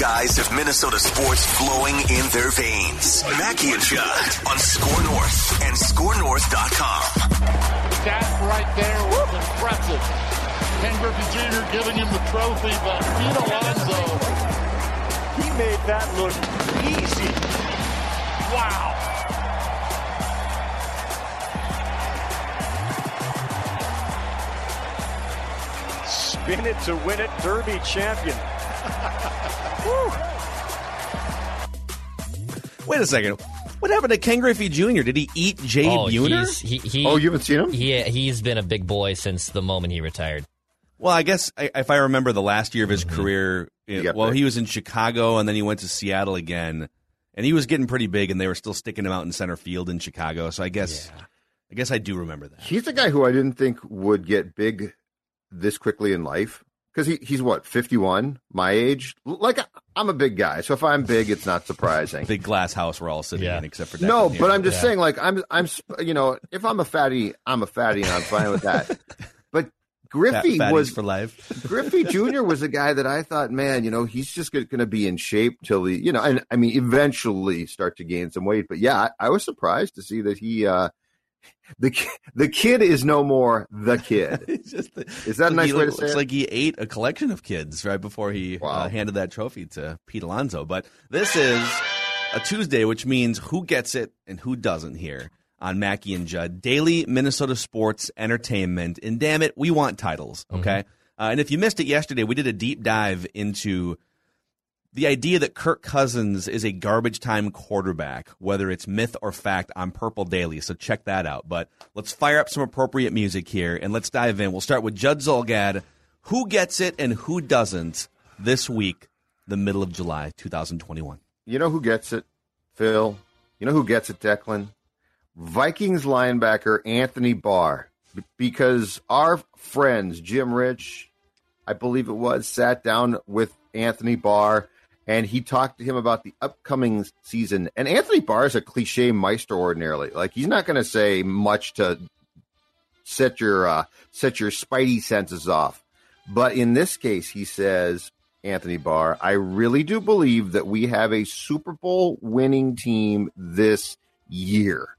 Guys have Minnesota sports flowing in their veins. Mackey and Judd on SKOR North and ScoreNorth.com. That right there was impressive. Ken Griffey Jr. giving him the trophy, but Pete Alonso, he made that look easy. Wow. Spin it to win it, Derby champion. Wait a second. What happened to Ken Griffey Jr.? Did he eat Jay Oh, Buhner? he, he, Oh, you haven't seen him? He, he's been a big boy since the moment he retired. Well, I guess I, if I remember the last year of his mm-hmm. career, it- got well, big. he was in Chicago and then he went to Seattle again, and he was getting pretty big, and they were still sticking him out in center field in Chicago. So I guess, I guess I do remember that. He's the guy who I didn't think would get big this quickly in life because he, he's what 51 my age like I- i'm a big guy so if i'm big it's not surprising Big glass house we're all sitting Yeah. in, except for no Declan but i'm just Yeah. saying like i'm i'm you know if i'm a fatty i'm a fatty and i'm fine with that but griffey fatties was for life. griffey jr was a guy that i thought man you know he's just going to be in shape till he you know and i mean eventually start to gain some weight but yeah i, I was surprised to see that he uh the the kid is no more the kid It's just the- Is that a nice he way to looks say it? like he ate a collection of kids right before he Wow. uh, handed that trophy to Pete Alonso. But this is a Tuesday, which means who gets it and who doesn't here on Mackey and Judd. Daily Minnesota sports entertainment. And damn it, we want titles, okay? Uh, and if you missed it yesterday, we did a deep dive into the idea that Kirk Cousins is a garbage time quarterback, whether it's myth or fact, on Purple Daily. So check that out. But let's fire up some appropriate music here and let's dive in. We'll start with Judd Zulgad. Who gets it and who doesn't this week, the middle of July, 2021? You know who gets it, Phil? You know who gets it, Declan? Vikings linebacker Anthony Barr. Because our friends, Jim Rich, I believe it was, sat down with Anthony Barr and he talked to him about the upcoming season. And Anthony Barr is a cliche meister ordinarily. Like he's not going to say much to set your uh, set your spidey senses off. But in this case, he says, Anthony Barr, I really do believe that we have a Super Bowl winning team this year.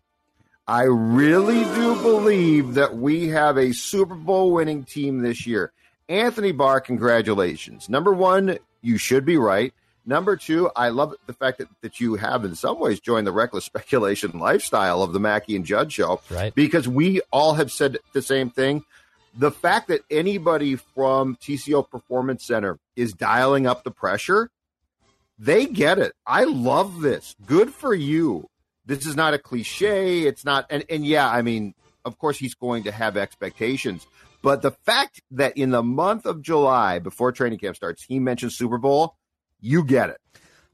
I really do believe that we have a Super Bowl winning team this year. Anthony Barr, congratulations. Number one, you should be right. Number two, I love the fact that, that you have, in some ways, joined the reckless speculation lifestyle of the Mackey and Judd show. Right. Because we all have said the same thing. The fact that anybody from TCO Performance Center is dialing up the pressure, they get it. I love this. Good for you. This is not a cliche. It's not, and, and yeah, I mean, of course, he's going to have expectations. But the fact that in the month of July, before training camp starts, he mentions Super Bowl, you get it.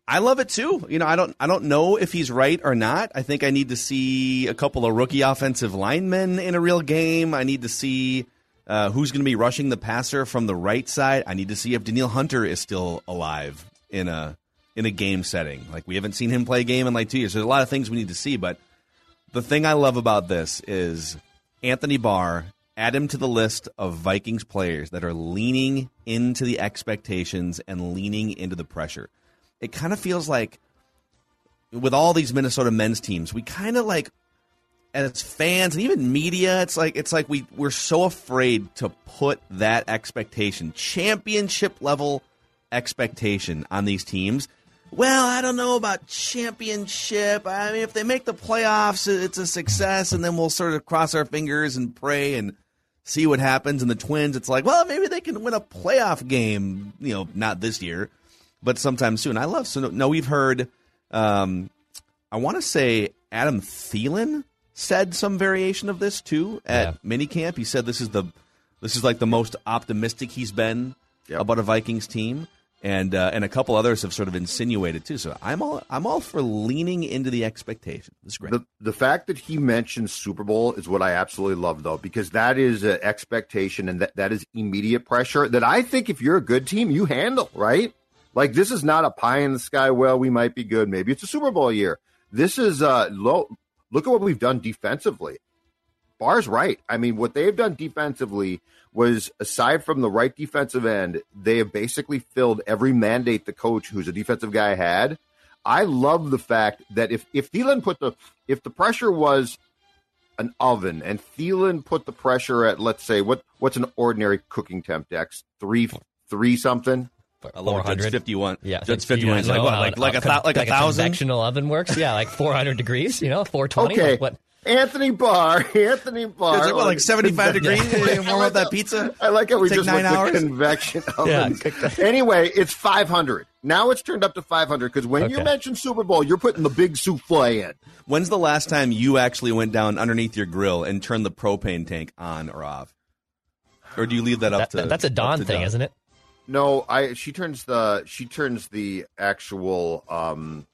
I love it too. You know, I don't I don't know if he's right or not. I think I need to see a couple of rookie offensive linemen in a real game. I need to see uh, who's going to be rushing the passer from the right side. I need to see if Danielle Hunter is still alive in a in a game setting. Like we haven't seen him play a game in like two years. There's a lot of things we need to see, but the thing I love about this is Anthony Barr. Add him to the list of Vikings players that are leaning into the expectations and leaning into the pressure it kind of feels like with all these Minnesota men's teams, we kind of like as fans and even media, it's like it's like we we're so afraid to put that expectation, championship level expectation on these teams well, I don't know about championship. I mean, if they make the playoffs, it's a success, and then we'll sort of cross our fingers and pray and see what happens. And the Twins, it's like, well, maybe they can win a playoff game. You know, not this year, but sometime soon. I love so no. We've heard. Um, I want to say Adam Thielen said some variation of this too at Yeah. minicamp. He said this is the this is like the most optimistic he's been Yep. about a Vikings team, and uh, and a couple others have sort of insinuated too. So I'm all I'm all for leaning into the expectation. This is great. The the fact that he mentioned Super Bowl is what I absolutely love, though, because that is an expectation and that, that is immediate pressure that I think if you're a good team, you handle, right? Like this is not a pie in the sky. Well, we might be good. Maybe it's a Super Bowl year. This is uh low. Look at what we've done defensively. Barr's right. I mean, what they've done defensively was aside from the right defensive end, they have basically filled every mandate the coach who's a defensive guy had. I love the fact that if if Thielen put the if the pressure was an oven and Thielen put the pressure at let's say what what's an ordinary cooking temp Dex three three something I love it. That's 400. 51. Yeah, that's 51. It's like know what? Like like uh, a con- thou- like a thousand. convectional oven works. Yeah, like 400 degrees. You know, 420. okay Like what? Anthony Barr Anthony Barr It's like what, like 75 degrees? You warm up that pizza. I like how we Take just nine went to hours? convection Yeah, ovens. cook that. anyway, it's 500. Now it's turned up to 500 because when you mention Super Bowl, you're putting the big souffle in. When's the last time you actually went down underneath your grill and turned the propane tank on or off? Or do you leave that up That- to that's a up Dawn to thing, isn't it? No, I she turns the she turns the actual um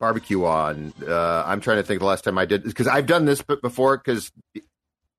barbecue on. Uh I'm trying to think the last time I did because I've done this before because it,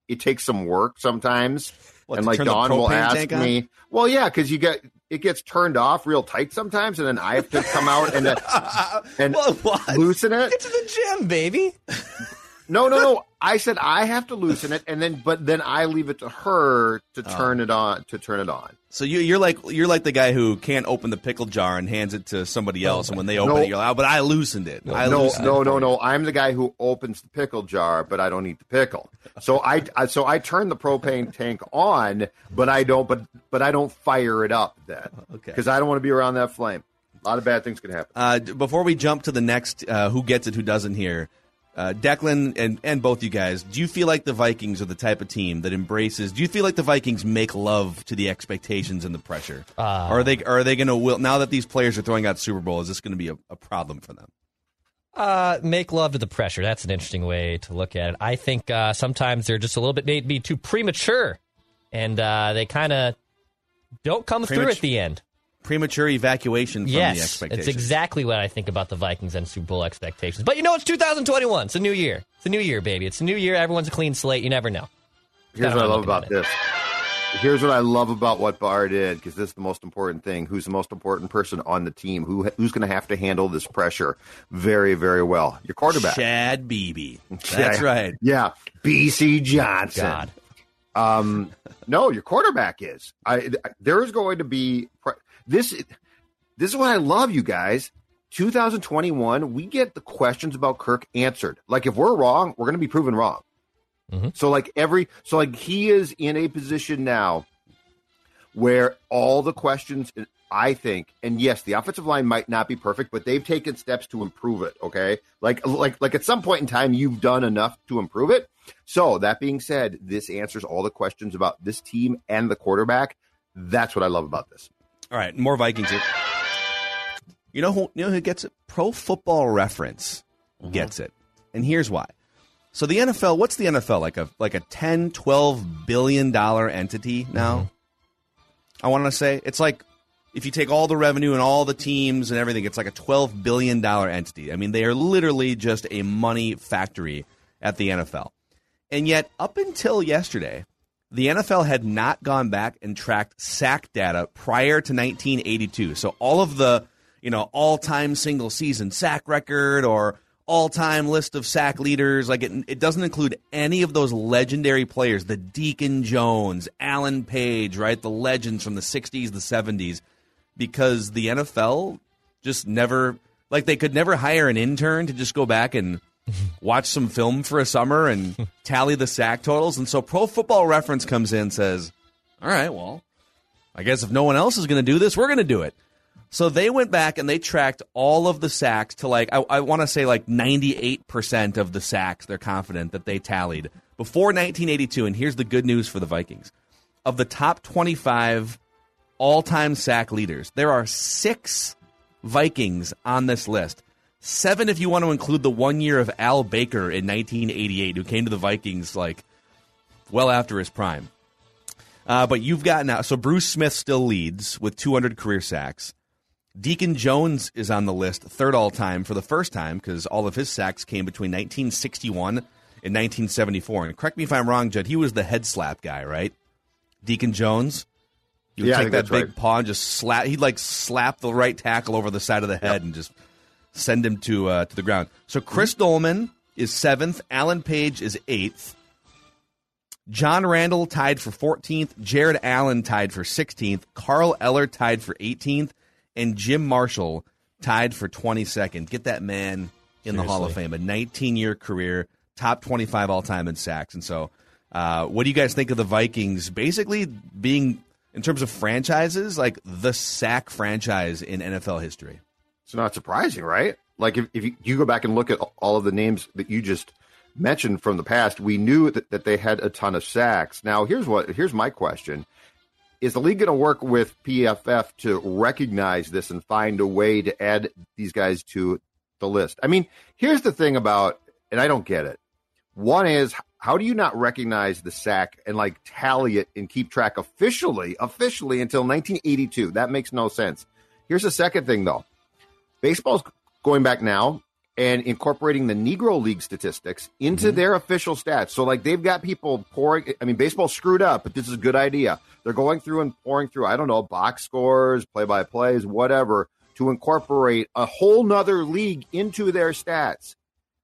it takes some work sometimes. What, and like Dawn will ask me, well, yeah, because you get it gets turned off real tight sometimes, and then I have to come out and then, and Well, loosen it. It's the gym, baby. No, no, no. I said I have to loosen it, and then but then I leave it to her to Oh. turn it on to turn it on. So you, you're like you're like the guy who can't open the pickle jar and hands it to somebody else, and when they open No. it, you're like, oh, but I loosened it. I no, loosened no, it no, for no. I'm the guy who opens the pickle jar, but I don't eat the pickle. So I, I so I turn the propane tank on, but I don't, but but I don't fire it up then, Okay. because I don't want to be around that flame. A lot of bad things can happen. Uh, before we jump to the next, uh, who gets it, who doesn't here, uh, Declan and and both you guys, do you feel like the Vikings are the type of team that embraces? Do you feel like the Vikings make love to the expectations and the pressure, Uh, are they are they going to will now that these players are throwing out Super Bowl? Is this going to be a, a problem for them? Uh, make love to the pressure. That's an interesting way to look at it. I think uh, sometimes they're just a little bit maybe too premature, and uh, they kind of don't come through at the end. Premature evacuation from the yes, expectations. it's exactly what I think about the Vikings and Super Bowl expectations. But you know, it's 2021. It's a new year. It's a new year, baby. It's a new year. Everyone's a clean slate. You never know. Here's what I love about this. Here's what I love about what Barr did because this is the most important thing. Who's the most important person on the team? Who who's going to have to handle this pressure very very well? Your quarterback. Chad Beebe. That's right. Yeah, BC Johnson. God. Um, no, your quarterback is. I there is going to be pre- this. This is what I love, you guys. 2021, we get the questions about Kirk answered. Like if we're wrong, we're going to be proven wrong. Mm-hmm. So like every so like he is in a position now where all the questions I think, and yes, the offensive line might not be perfect, but they've taken steps to improve it. Okay, like like like at some point in time, you've done enough to improve it. So that being said, this answers all the questions about this team and the quarterback. That's what I love about this. All right, more Vikings here. You know who, you know who gets it? Pro Football Reference uh-huh. gets it. And here's why. So the NFL, what's the NFL like a like a 10, 12 billion dollar entity now? Uh-huh. I want to say it's like if you take all the revenue and all the teams and everything, it's like a 12 billion dollar entity. I mean, they are literally just a money factory at the NFL. And yet up until yesterday, the NFL had not gone back and tracked sack data prior to 1982. So all of the, you know, all-time single season sack record or all-time list of sack leaders, like it, it doesn't include any of those legendary players, the Deacon Jones, Alan Page, right? The legends from the 60s, the 70s because the NFL just never like they could never hire an intern to just go back and watch some film for a summer and tally the sack totals. And so Pro Football Reference comes in and says, "All right, well, I guess if no one else is going to do this, we're going to do it." So they went back and they tracked all of the sacks to like I, I want to say like 98% of the sacks they're confident that they tallied before 1982 and here's the good news for the Vikings. Of the top 25 all-time sack leaders, there are 6 Vikings on this list. 7 if you want to include the 1 year of Al Baker in 1988 who came to the Vikings like well after his prime. Uh, but you've got now so Bruce Smith still leads with 200 career sacks. Deacon Jones is on the list, third all time for the first time because all of his sacks came between 1961 and 1974. And correct me if I'm wrong, Judd, he was the head slap guy, right? Deacon Jones. You would Yeah, take that big right. paw and just slap. He'd like slap the right tackle over the side of the head and just send him to uh, to the ground. So Chris Doleman is seventh. Alan Page is eighth. John Randle tied for 14th. Jared Allen tied for 16th. Carl Eller tied for 18th. And Jim Marshall tied for 22nd. Get that man in the Hall of Fame. A 19 year career, top 25 all time in sacks. And so, uh, what do you guys think of the Vikings basically being, in terms of franchises, like the sack franchise in NFL history? It's not surprising, right? Like if, if you, you go back and look at all of the names that you just mentioned from the past, we knew that, that they had a ton of sacks. Now, here's what here's my question. Is the league going to work with PFF to recognize this and find a way to add these guys to the list? I mean, here's the thing about, and I don't get it. One is, how do you not recognize the sack and like tally it and keep track officially, officially until 1982? That makes no sense. Here's the second thing, though baseball's going back now and incorporating the Negro League statistics into their official stats. So, like, they've got people pouring. I mean, baseball screwed up, but this is a good idea. They're going through and pouring through, I don't know, box scores, play by plays, whatever, to incorporate a whole nother league into their stats.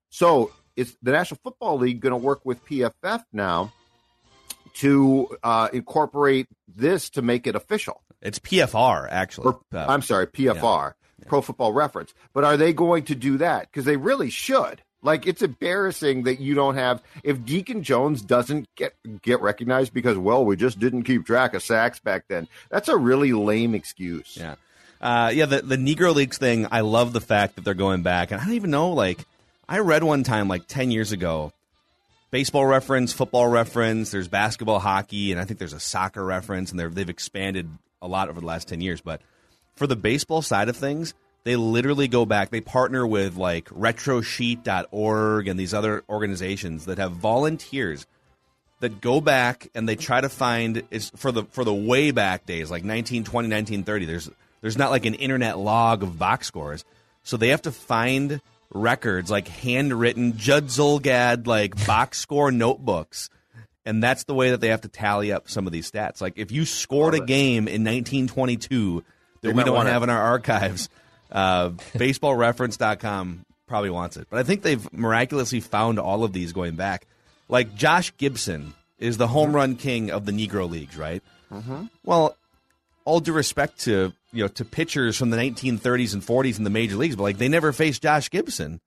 So, is the National Football League going to work with PFF now to uh, incorporate this to make it official? It's PFR, actually. Or, I'm sorry, PFR, Pro Football Reference. But are they going to do that? Because they really should. Like it's embarrassing that you don't have if Deacon Jones doesn't get get recognized because well we just didn't keep track of sacks back then. That's a really lame excuse. Yeah. Uh, yeah, the, the Negro Leagues thing, I love the fact that they're going back. And I don't even know, like, I read one time, like 10 years ago, baseball reference, football reference, there's basketball, hockey, and I think there's a soccer reference, and they've expanded a lot over the last 10 years. But for the baseball side of things, they literally go back. They partner with, like, retrosheet.org and these other organizations that have volunteers that go back and they try to find is for the for the way back days like 1920 1930 there's there's not like an internet log of box scores. So they have to find records like handwritten Judd Zulgad like box score notebooks. And that's the way that they have to tally up some of these stats. Like if you scored a game in 1922 that we don't wanna- have in our archives uh, baseballreference.com probably wants it but I think they've miraculously found all of these going back like Josh Gibson is the home run king of the Negro leagues, right? Mm-hmm. Well, all due respect to you know to pitchers from the 1930s and 40s in the major leagues, but like they never faced Josh Gibson.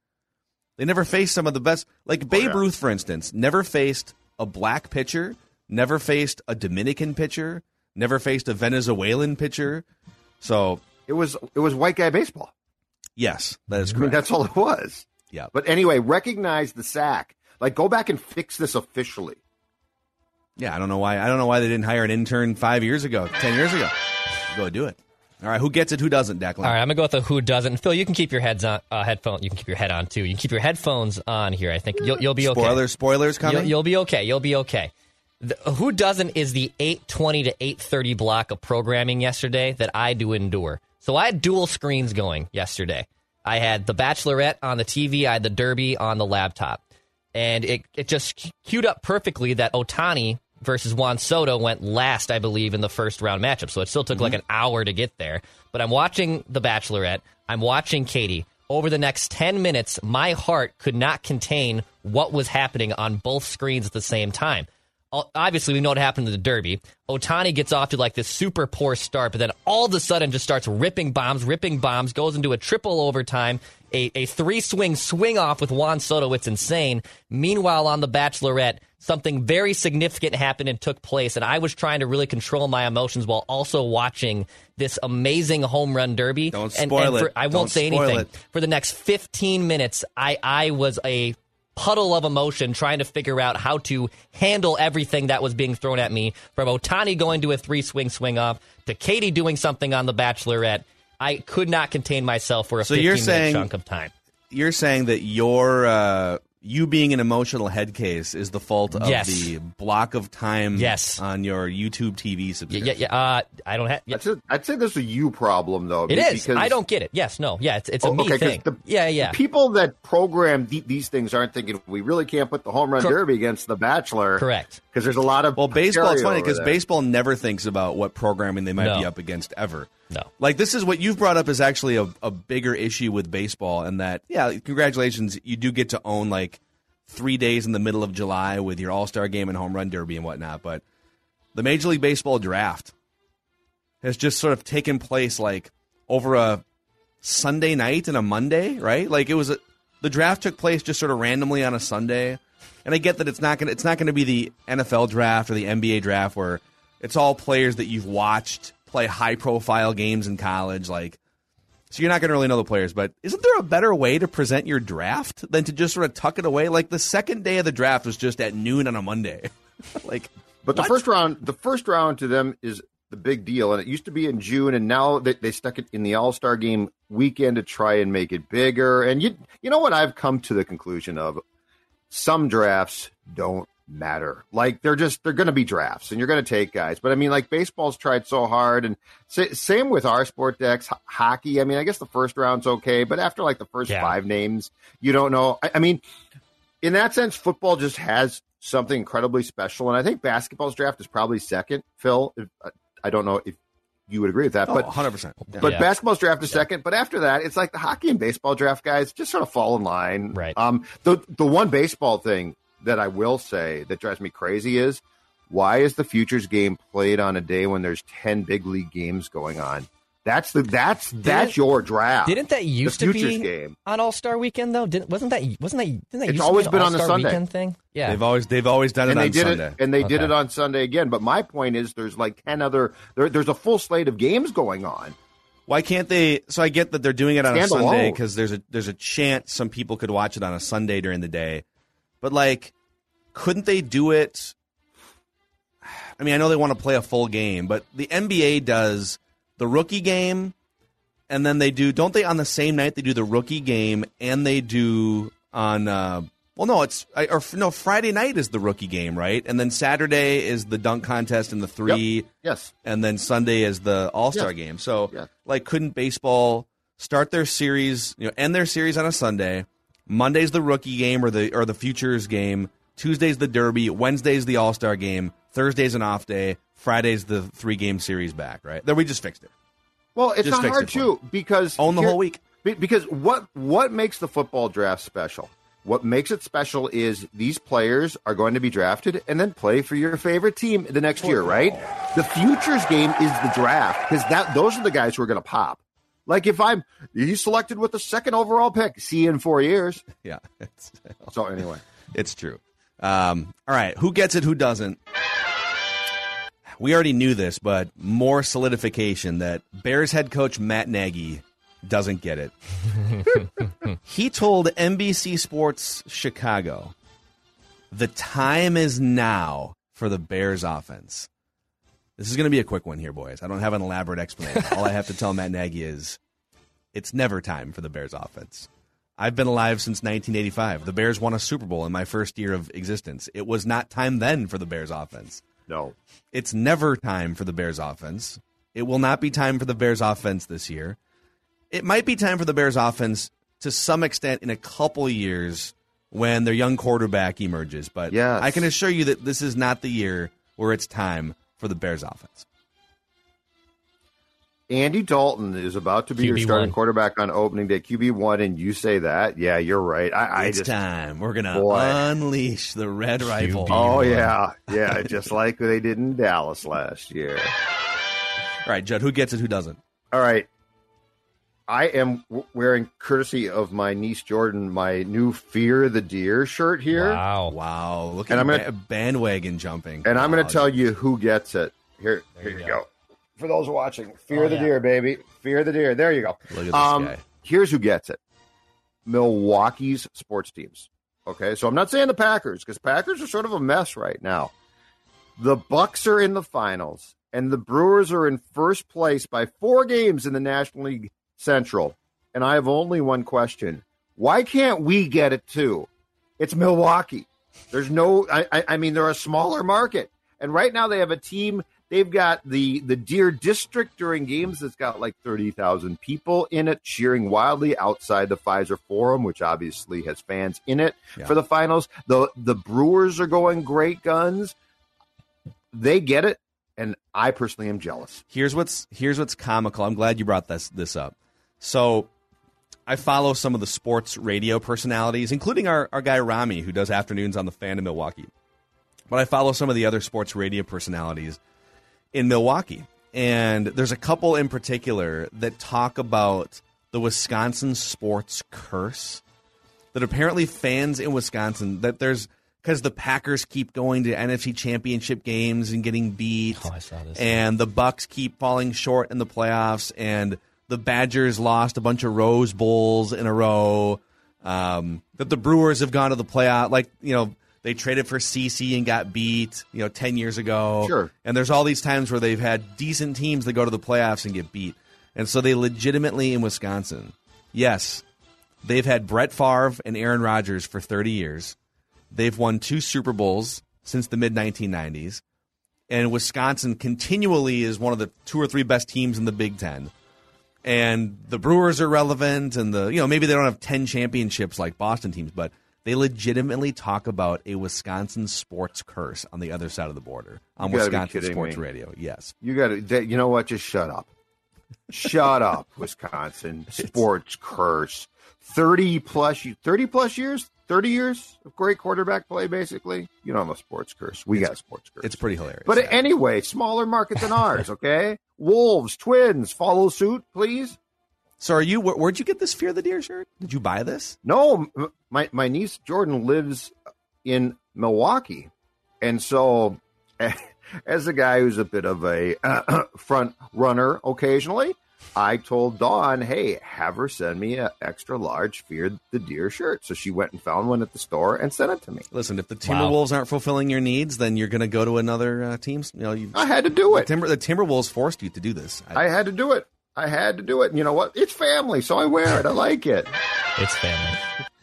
They never faced some of the best, like Babe yeah. Ruth, for instance, never faced a black pitcher, never faced a Dominican pitcher, never faced a Venezuelan pitcher. So It was it was white guy baseball. yes, that is I mean correct. that's all it was. yeah, But anyway, recognize the sack. Like go back and fix this officially. yeah. I don't know why. I don't know why they didn't hire an intern five years ago, ten years ago. Go do it. All right, who gets it? Who doesn't? Declan. All right, I'm gonna go with the who doesn't. Phil, you can keep your heads on uh, headphone. You can keep your head on too. You can keep your headphones on here. I think you'll you'll be okay. Spoilers, spoilers coming. You'll, you'll be okay. You'll be okay. The, who doesn't is the 8:20 to 8:30 block of programming yesterday that I do endure. So I had dual screens going yesterday. I had the Bachelorette on the TV. I had the Derby on the laptop, and it it just queued up perfectly that Ohtani versus Juan Soto went last, I believe, in the first round matchup. So it still took like mm-hmm. an hour to get there. But I'm watching the Bachelorette. I'm watching Katie. Over the next 10 minutes, my heart could not contain what was happening on both screens at the same time. Obviously we know what happened to the Derby. Ohtani gets off to like this super poor start, but then all of a sudden just starts ripping bombs, ripping bombs, goes into a triple overtime, a, a three swing swing off with Juan Soto. It's insane. Meanwhile, on The Bachelorette, something very significant happened and took place, and I was trying to really control my emotions while also watching this amazing home run derby. Don't and, spoil and for, it. I won't Don't say anything. it. For the next 15 minutes, I, I was a puddle of emotion trying to figure out how to handle everything that was being thrown at me from Ohtani going to a three swing swing off to Katie doing something on The Bachelorette. I could not contain myself for a So 15 you're minute chunk of time. You're saying that your uh, you being an emotional head case is the fault of Yes. the block of time Yes. on your YouTube TV subscription. yeah, yeah. Uh, I don't have. Yeah, I'd say, I'd say this is a you problem, though. it is. because- I don't get it. Yes, no. Yeah, it's, it's a Oh, me okay, 'cause thing. the- yeah, yeah. The people that program the, these things aren't thinking we really can't put the home run Cor- derby against the Bachelor. Correct. Because there's a lot of Well, baseball, it's funny because baseball never thinks about what programming they might No. be up against ever. No. Like, this is what you've brought up is actually a, a bigger issue with baseball, and that, yeah, congratulations, you do get to own like three days in the middle of July with your All Star game and home run derby and whatnot. But the Major League Baseball draft has just sort of taken place like over a Sunday night and a Monday, right? Like it was a, the draft took place just sort of randomly on a Sunday. And I get that it's not going to it's not to be the NFL draft or the NBA draft where it's all players that you've watched play high profile games in college like so you're not going to really know the players, but isn't there a better way to present your draft than to just sort of tuck it away? Like the second day of the draft was just at noon on a Monday. like But the what? first round, the first round to them is the big deal, and it used to be in June, and now they, they stuck it in the All Star Game weekend to try and make it bigger. And you, you know what? I've come to the conclusion of some drafts don't matter. Like they're just they're going to be drafts, and you're going to take guys. But I mean, like baseball's tried so hard, and sa- same with our sport decks, H- hockey. I mean, I guess the first round's okay, but after like the first Yeah. five names, you don't know. I, I mean, in that sense, football just has something incredibly special, and I think basketball's draft is probably second. Phil, if, uh, I don't know if you would agree with that, oh, but 100%. Yeah. but Yeah. basketball's draft is second. But after that, it's like the hockey and baseball draft guys just sort of fall in line. Right. Um. The the one baseball thing that I will say that drives me crazy is why is the futures game played on a day when there's ten big league games going on? That's the that's that's your draft. Didn't that used to futures be game? on All Star Weekend though? Didn't wasn't that wasn't that didn't that It's used always to be been an on the All-Star Sunday. Weekend thing? Yeah, They've always they've always done it and they on did Sunday. it and they did it on Sunday again. But my point is, there's like ten other. There, there's a full slate of games going on. Why can't they? So I get that they're doing it on a Sunday because there's a there's a chance some people could watch it on a Sunday during the day, but like, couldn't they do it? I mean, I know they want to play a full game, but the NBA does the rookie game, and then they do don't they on the same night they do the rookie game and they do on uh, well no it's I- or no Friday night is the rookie game right and then Saturday is the dunk contest and the three Yes. and then Sunday is the All Star Yeah. game. So, Yeah. like, couldn't baseball start their series, you know, end their series on a Sunday? Monday's the rookie game or the or the futures game. Tuesday's the Derby. Wednesday's the All Star game. Thursday's an off day. Friday's the three game series back. Right Then we just fixed it. Well, it's Just not hard it too because Own the here- whole week. Because what what makes the football draft special? What makes it special is these players are going to be drafted and then play for your favorite team the next year, right? The futures game is the draft because that those are the guys who are going to pop. Like if I'm you selected with the second overall pick, see you in four years. Yeah, it's, So anyway, it's true. Um, all right, who gets it? Who doesn't? We already knew this, but more solidification that Bears head coach Matt Nagy doesn't get it. he told NBC Sports Chicago, "The time is now for the Bears offense." This is going to be a quick one here, boys. I don't have an elaborate explanation. All I have to tell Matt Nagy is, it's never time for the Bears offense. I've been alive since 1985. The Bears won a Super Bowl in my first year of existence. It was not time then for the Bears offense. No. It's never time for the Bears offense. It will not be time for the Bears offense this year. It might be time for the Bears offense to some extent in a couple years when their young quarterback emerges. But Yes. I can assure you that this is not the year where it's time for the Bears offense. Andy Dalton is about to be your QB1. starting quarterback on opening day, QB one, and you say that? Yeah, you're right. I, I it's just time. We're gonna Boy. unleash the red rifle. Oh yeah, yeah, just like they did in Dallas last year. All right, Judd. Who gets it? Who doesn't? All right, I am wearing, courtesy of my niece Jordan, my new "Fear the Deer" shirt here, Wow. Wow, look And at I'm gonna- bandwagon jumping. and I'm going to tell you who gets it. Here, here you go. For those watching, "Fear Oh, the yeah. Deer," baby, "Fear the Deer." There you go. Look at this Um, guy. here's who gets it: Milwaukee's sports teams. Okay, so I'm not saying the Packers because Packers are sort of a mess right now. The Bucks are in the finals, and the Brewers are in first place by four games in the National League Central. And I have only one question: Why can't we get it too? It's Milwaukee. There's no. I, I, I mean, they're a smaller market, and right now they have a team. They've got the the Deer District during games that's got like thirty thousand people in it, cheering wildly outside the Fiserv Forum, which obviously has fans in it Yeah. for the finals. the The Brewers are going great guns. They get it, and I personally am jealous. here's what's here's what's comical. I'm glad you brought this this up. So I follow some of the sports radio personalities, including our, our guy Rami, who does afternoons on the fan in Milwaukee. But I follow some of the other sports radio personalities in Milwaukee. And there's a couple in particular that talk about the Wisconsin sports curse. That apparently fans in Wisconsin that there's because the Packers keep going to NFC championship games and getting beat Oh, I saw this. and the Bucks keep falling short in the playoffs, and the Badgers lost a bunch of Rose Bowls in a row. Um, that the Brewers have gone to the playoff, like you know they traded for CC and got beat, you know, ten years ago. Sure. And there's all these times where they've had decent teams that go to the playoffs and get beat, and so they legitimately in Wisconsin, yes, they've had Brett Favre and Aaron Rodgers for 30 years. They've won two Super Bowls since the mid 1990s and Wisconsin continually is one of the two or three best teams in the Big Ten. And the Brewers are relevant, and the you know maybe they don't have ten championships like Boston teams, but they legitimately talk about a Wisconsin sports curse on the other side of the border on You gotta be Wisconsin sports me. radio. Yes, You got to. You know what? Just shut up. Shut up, Wisconsin sports curse. Thirty plus, thirty plus years, thirty years of great quarterback play. Basically, you don't have a sports curse. We got a sports curse. it's pretty hilarious. But Yeah. anyway, smaller market than ours. Okay, Wolves, Twins, follow suit, please. So are you? Where, where'd you get this Fear the Deer shirt? Did you buy this? No, my my niece Jordan lives in Milwaukee, and so as a guy who's a bit of a front runner occasionally, I told Dawn, "Hey, have her send me an extra large Fear the Deer shirt." So she went and found one at the store and sent it to me. Listen, if the Wow. Timberwolves aren't fulfilling your needs, then you're going to go to another uh, team. You know, you, I had to do the, it. Timber, the Timberwolves forced you to do this. I, I had to do it. I had to do it. And you know what? It's family, so I wear it. I like it. It's family.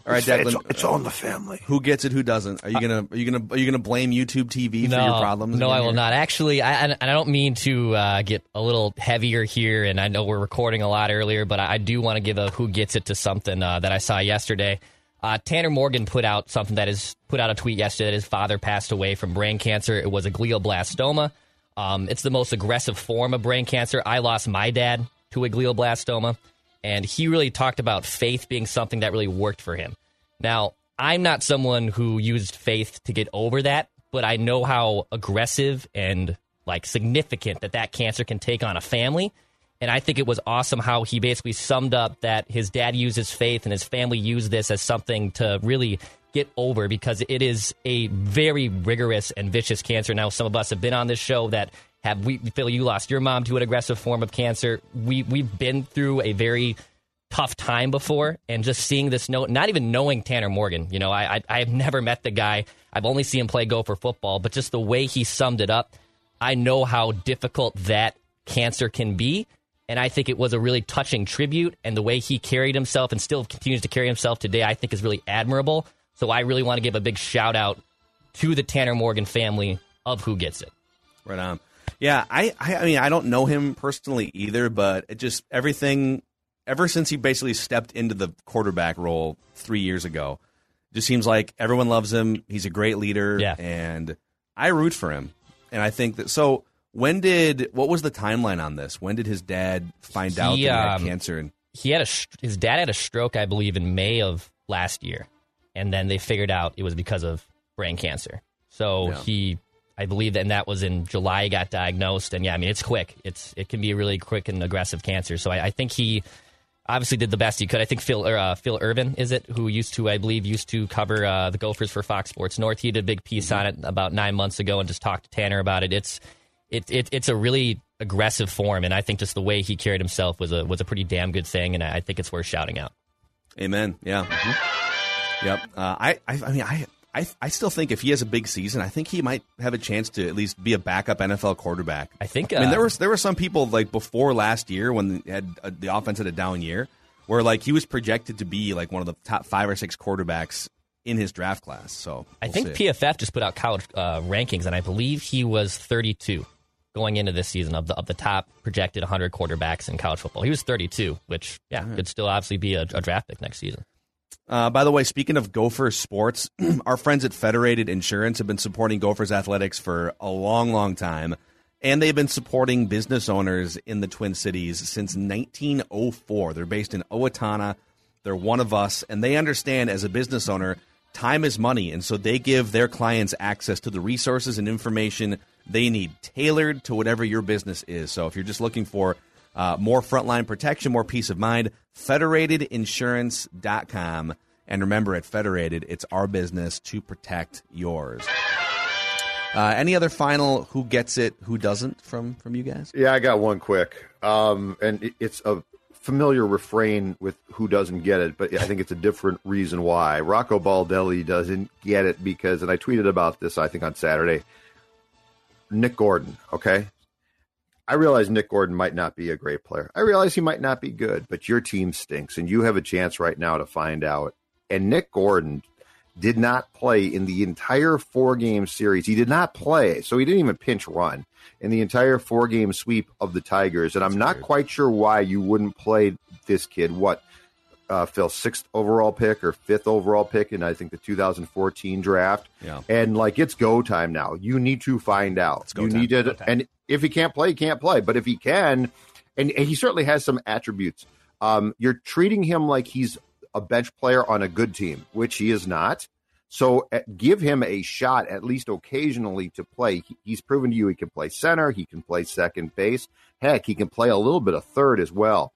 all right, Declan. it's on the family. Who gets it? Who doesn't? Are you gonna are you gonna are you gonna blame YouTube TV for your problems? No, I will here? not. Actually, I, and and I don't mean to uh, get a little heavier here, and I know we're recording a lot earlier, but I, I do want to give a who gets it to something uh, that I saw yesterday. Uh, Tanner Morgan put out something that is put out a tweet yesterday that his father passed away from brain cancer. It was a glioblastoma. Um, it's the most aggressive form of brain cancer. I lost my dad to a glioblastoma, and he really talked about faith being something that really worked for him. Now, I'm not someone who used faith to get over that, but I know how aggressive and like significant that that cancer can take on a family. And I think it was awesome how he basically summed up that his dad uses faith and his family used this as something to really get over because it is a very rigorous and vicious cancer. Now, some of us have been on this show that have we Phil, you lost your mom to an aggressive form of cancer. We we've been through a very tough time before and just seeing this note not even knowing tanner morgan you know I, I i've never met the guy i've only seen him play go for football but just the way he summed it up i know how difficult that cancer can be and i think it was a really touching tribute and the way he carried himself and still continues to carry himself today i think is really admirable so i really want to give a big shout out to the tanner morgan family of who gets it Right on. Yeah, I, I I mean I don't know him personally either, but it just everything ever since he basically stepped into the quarterback role three years ago, just seems like everyone loves him. He's a great leader, Yeah. and I root for him. And I think that so When did what was the timeline on this? When did his dad find out that he had um, cancer? And He had a his dad had a stroke, I believe, in May of last year, and then they figured out it was because of brain cancer. So Yeah. he, I believe, that and that was in July. He got diagnosed, and yeah, I mean it's quick. It's it can be a really quick and aggressive cancer. So I, I think he obviously did the best he could. I think Phil uh, Phil Ervin is it who used to I believe used to cover uh, the Gophers for Fox Sports North. He did a big piece on it about nine months ago and just talked to Tanner about it. It's it, it it's a really aggressive form, and I think just the way he carried himself was a was a pretty damn good thing, and I I think it's worth shouting out. Amen. Yeah. Yep. Uh, I, I. I mean, I. I, I still think if he has a big season, I think he might have a chance to at least be a backup NFL quarterback. I think. I mean, uh, there was there were some people like before last year when had uh, the offense had a down year, where like he was projected to be like one of the top five or six quarterbacks in his draft class. So I we'll think see. PFF just put out college uh, rankings, and I believe he was 32 going into this season of the of the top projected 100 quarterbacks in college football. He was 32, which yeah could still obviously be a, a draft pick next season. Uh, by the way, speaking of Gopher sports, our friends at Federated Insurance have been supporting Gophers athletics for a long, long time, and they've been supporting business owners in the Twin Cities since 1904. They're based in Owatonna. They're one of us, and they understand as a business owner, time is money, and so they give their clients access to the resources and information they need, tailored to whatever your business is. So if you're just looking for uh, more frontline protection, more peace of mind. Federatedinsurance.com. And remember, at Federated, it's our business to protect yours. Uh, any other final who gets it, who doesn't from from you guys? Yeah, I got one quick. Um, and it's a familiar refrain with who doesn't get it, but I think it's a different reason why. Rocco Baldelli doesn't get it because, and I tweeted about this, I think, on Saturday. Nick Gordon, okay? I realize Nick Gordon might not be a great player. I realize he might not be good, but your team stinks, and you have a chance right now to find out. And Nick Gordon did not play in the entire four game series. He did not play, so he didn't even pinch run in the entire four game sweep of the Tigers. And I'm not quite sure why you wouldn't play this kid. What, uh, Phil, sixth overall pick or fifth overall pick in, I think, the 2014 draft. Yeah. And like, it's go time now. You need to find out. go you time. need to, and if he can't play, he can't play. But if he can, and, and he certainly has some attributes, um, you're treating him like he's a bench player on a good team, which he is not. So uh, give him a shot at least occasionally to play. He- He's proven to you he can play center, he can play second base. Heck, he can play a little bit of third as well.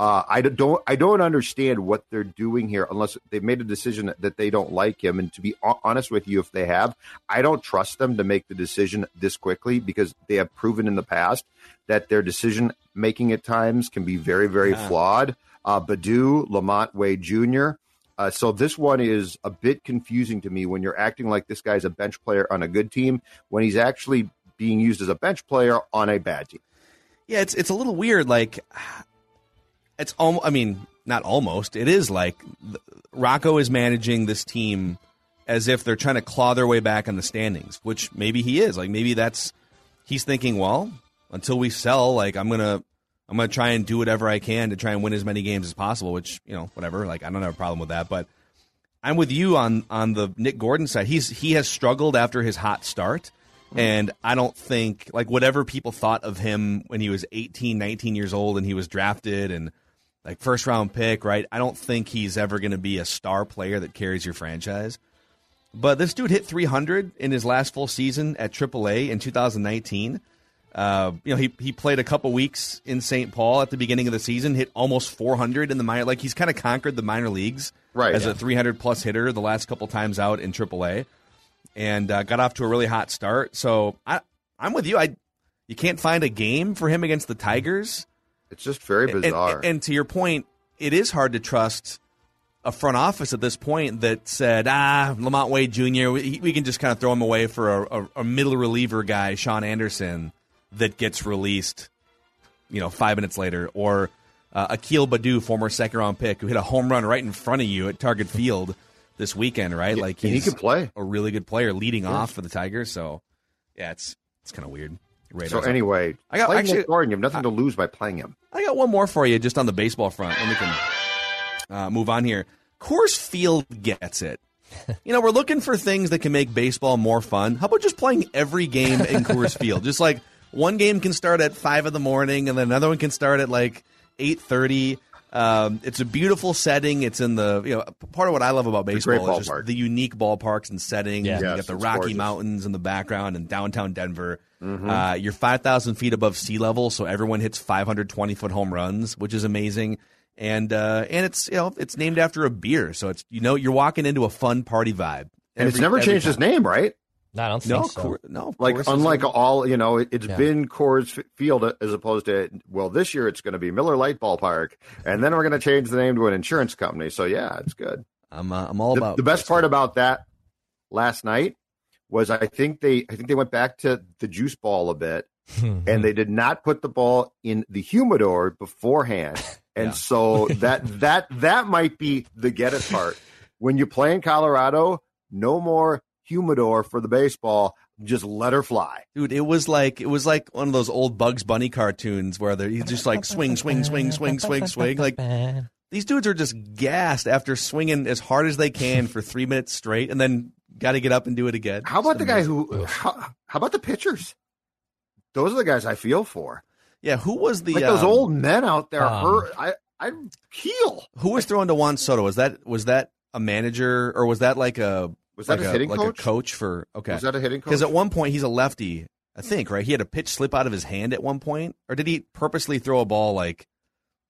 Uh, I don't I don't understand what they're doing here unless they've made a decision that they don't like him. And to be honest with you, if they have, I don't trust them to make the decision this quickly because they have proven in the past that their decision making at times can be very very flawed. Uh, Baddoo, LaMonte Wade Jr. Uh, so this one is a bit confusing to me when you're acting like this guy's a bench player on a good team when he's actually being used as a bench player on a bad team. Yeah, it's it's a little weird. Like, it's almost. I mean, not almost. It is like Rocco is managing this team as if they're trying to claw their way back in the standings, which maybe he is. Like, maybe that's he's thinking. Well, until we sell, like I'm gonna I'm gonna try and do whatever I can to try and win as many games as possible. Which you know, whatever. Like, I don't have a problem with that, but. I'm with you on on the Nick Gordon side. He's he has struggled after his hot start. Mm-hmm. And I don't think like whatever people thought of him when he was 18, 19 years old and he was drafted and like first round pick, right? I don't think he's ever going to be a star player that carries your franchise. But this dude hit 300 in his last full season at AAA in 2019. Uh, you know, he he played a couple weeks in St. Paul at the beginning of the season, hit almost 400 in the minor. Like he's kind of conquered the minor leagues Right, as yeah. a 300 plus hitter the last couple times out in AAA, and uh, got off to a really hot start. So I I'm with you. I you can't find a game for him against the Tigers. It's just very bizarre. And, and to your point, it is hard to trust a front office at this point that said, ah, LaMonte Wade Jr., we, we can just kind of throw him away for a, a, a middle reliever guy, Shaun Anderson, that gets released, you know, five minutes later, or uh, Akil Baddoo, former second round pick, who hit a home run right in front of you at Target Field this weekend, right? Yeah, like he he's can play. a really good player leading off for the Tigers. So, yeah, it's it's kind of weird. So anyway, I got- play actually- Nick Gordon. You have nothing to lose by playing him. I got one more for you just on the baseball front, and we can uh, move on here. Coors Field gets it. You know, we're looking for things that can make baseball more fun. How about just playing every game in Coors Field? Just like one game can start at five in the morning, and then another one can start at like eight thirty. Um, it's a beautiful setting. It's in the you know part of what I love about baseball is just the unique ballparks and settings. Yeah. you Yes, got the Rocky gorgeous. Mountains in the background and downtown Denver. Mm-hmm. Uh, you're five thousand feet above sea level, so everyone hits five hundred twenty foot home runs, which is amazing. And uh, and it's you know it's named after a beer, so it's you know you're walking into a fun party vibe. and it's never changed time. its name, right? No, I don't No, think so. Coor- no, of Like course, unlike it's- all, you know, it, it's Yeah. been Coors Field as opposed to well, this year it's going to be Miller Lite Ballpark, and then we're going to change the name to an insurance company. So yeah, it's good. I'm uh, I'm all the, about the best part about that last night was I think they I think they went back to the juice ball a bit and they did not put the ball in the humidor beforehand. And Yeah. so that that that might be the get it part. When you play in Colorado, no more humidor for the baseball. Just let her fly. dude. It was like it was like one of those old Bugs Bunny cartoons where they're just like swing, swing, swing, swing, swing, swing. Like these dudes are just gassed after swinging as hard as they can for three minutes straight, and then got to get up and do it again. How about It's the guy who? How, how about the pitchers? Those are the guys I feel for. Yeah, who was the Like those um, old men out there. um, hurt. I I heal. Who was throwing to Juan Soto? Was that was that a manager or was that like a Was that like his a, hitting like coach? a coach for? Okay, Was that a hitting coach? because at one point he's a lefty, I think. Right, he had a pitch slip out of his hand at one point, or did he purposely throw a ball like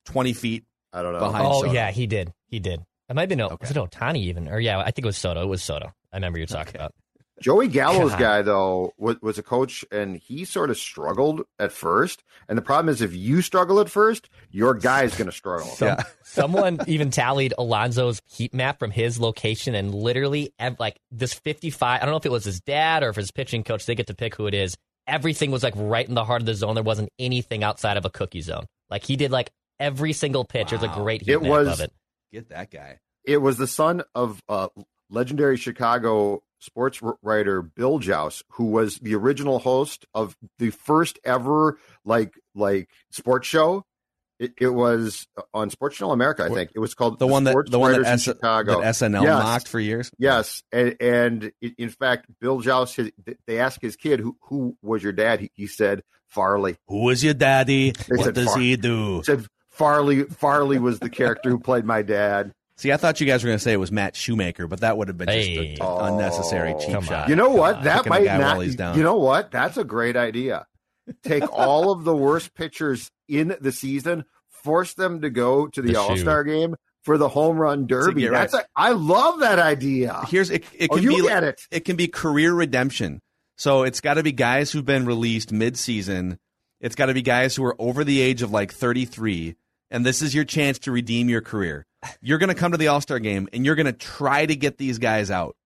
twenty feet? I don't know. behind Oh Soto. yeah, he did. He did. It might have been Okay. was it Ohtani even? Or yeah, I think it was Soto. It was Soto. I remember you talking Okay. about. Joey Gallo's God. guy though was, was a coach, and he sort of struggled at first. And the problem is, if you struggle at first, your guy's going to struggle. Some, Yeah. someone even tallied Alonso's heat map from his location, and literally, like this 55. I don't know if it was his dad or if his pitching coach. They get to pick who it is. Everything was like right in the heart of the zone. There wasn't anything outside of a cookie zone. Like he did like every single pitch. it was a great heat It map was- of it. Get that guy. It was the son of uh, legendary Chicago sports writer Bill Jauss, who was the original host of the first ever like like sports show. It, it was uh, on Sports Channel America, I think. It was called The one that Sports the one that, S- Chicago. that SNL Yes. mocked for years. Yes, and, and in fact, Bill Jauss, his, they asked his kid, "Who who was your dad?" He, he said Farley. Who is your daddy? They what said does Far- he do? He said Farley. Farley was the character who played my dad. See, I thought you guys were going to say it was Matt Shoemaker, but that would have been just Hey. an unnecessary oh, cheap shot. You know what? That might not. while he's down. You know what? That's a great idea. Take all of the worst pitchers in the season, force them to go to the, The. All Star game for the home run derby. right. That's a, I love that idea. Here's it. It Oh, you be get it. It can be career redemption. So it's got to be guys who've been released mid-season. It's got to be guys who are over the age of like 33, and this is your chance to redeem your career. You're going to come to the All Star game, and you're going to try to get these guys out.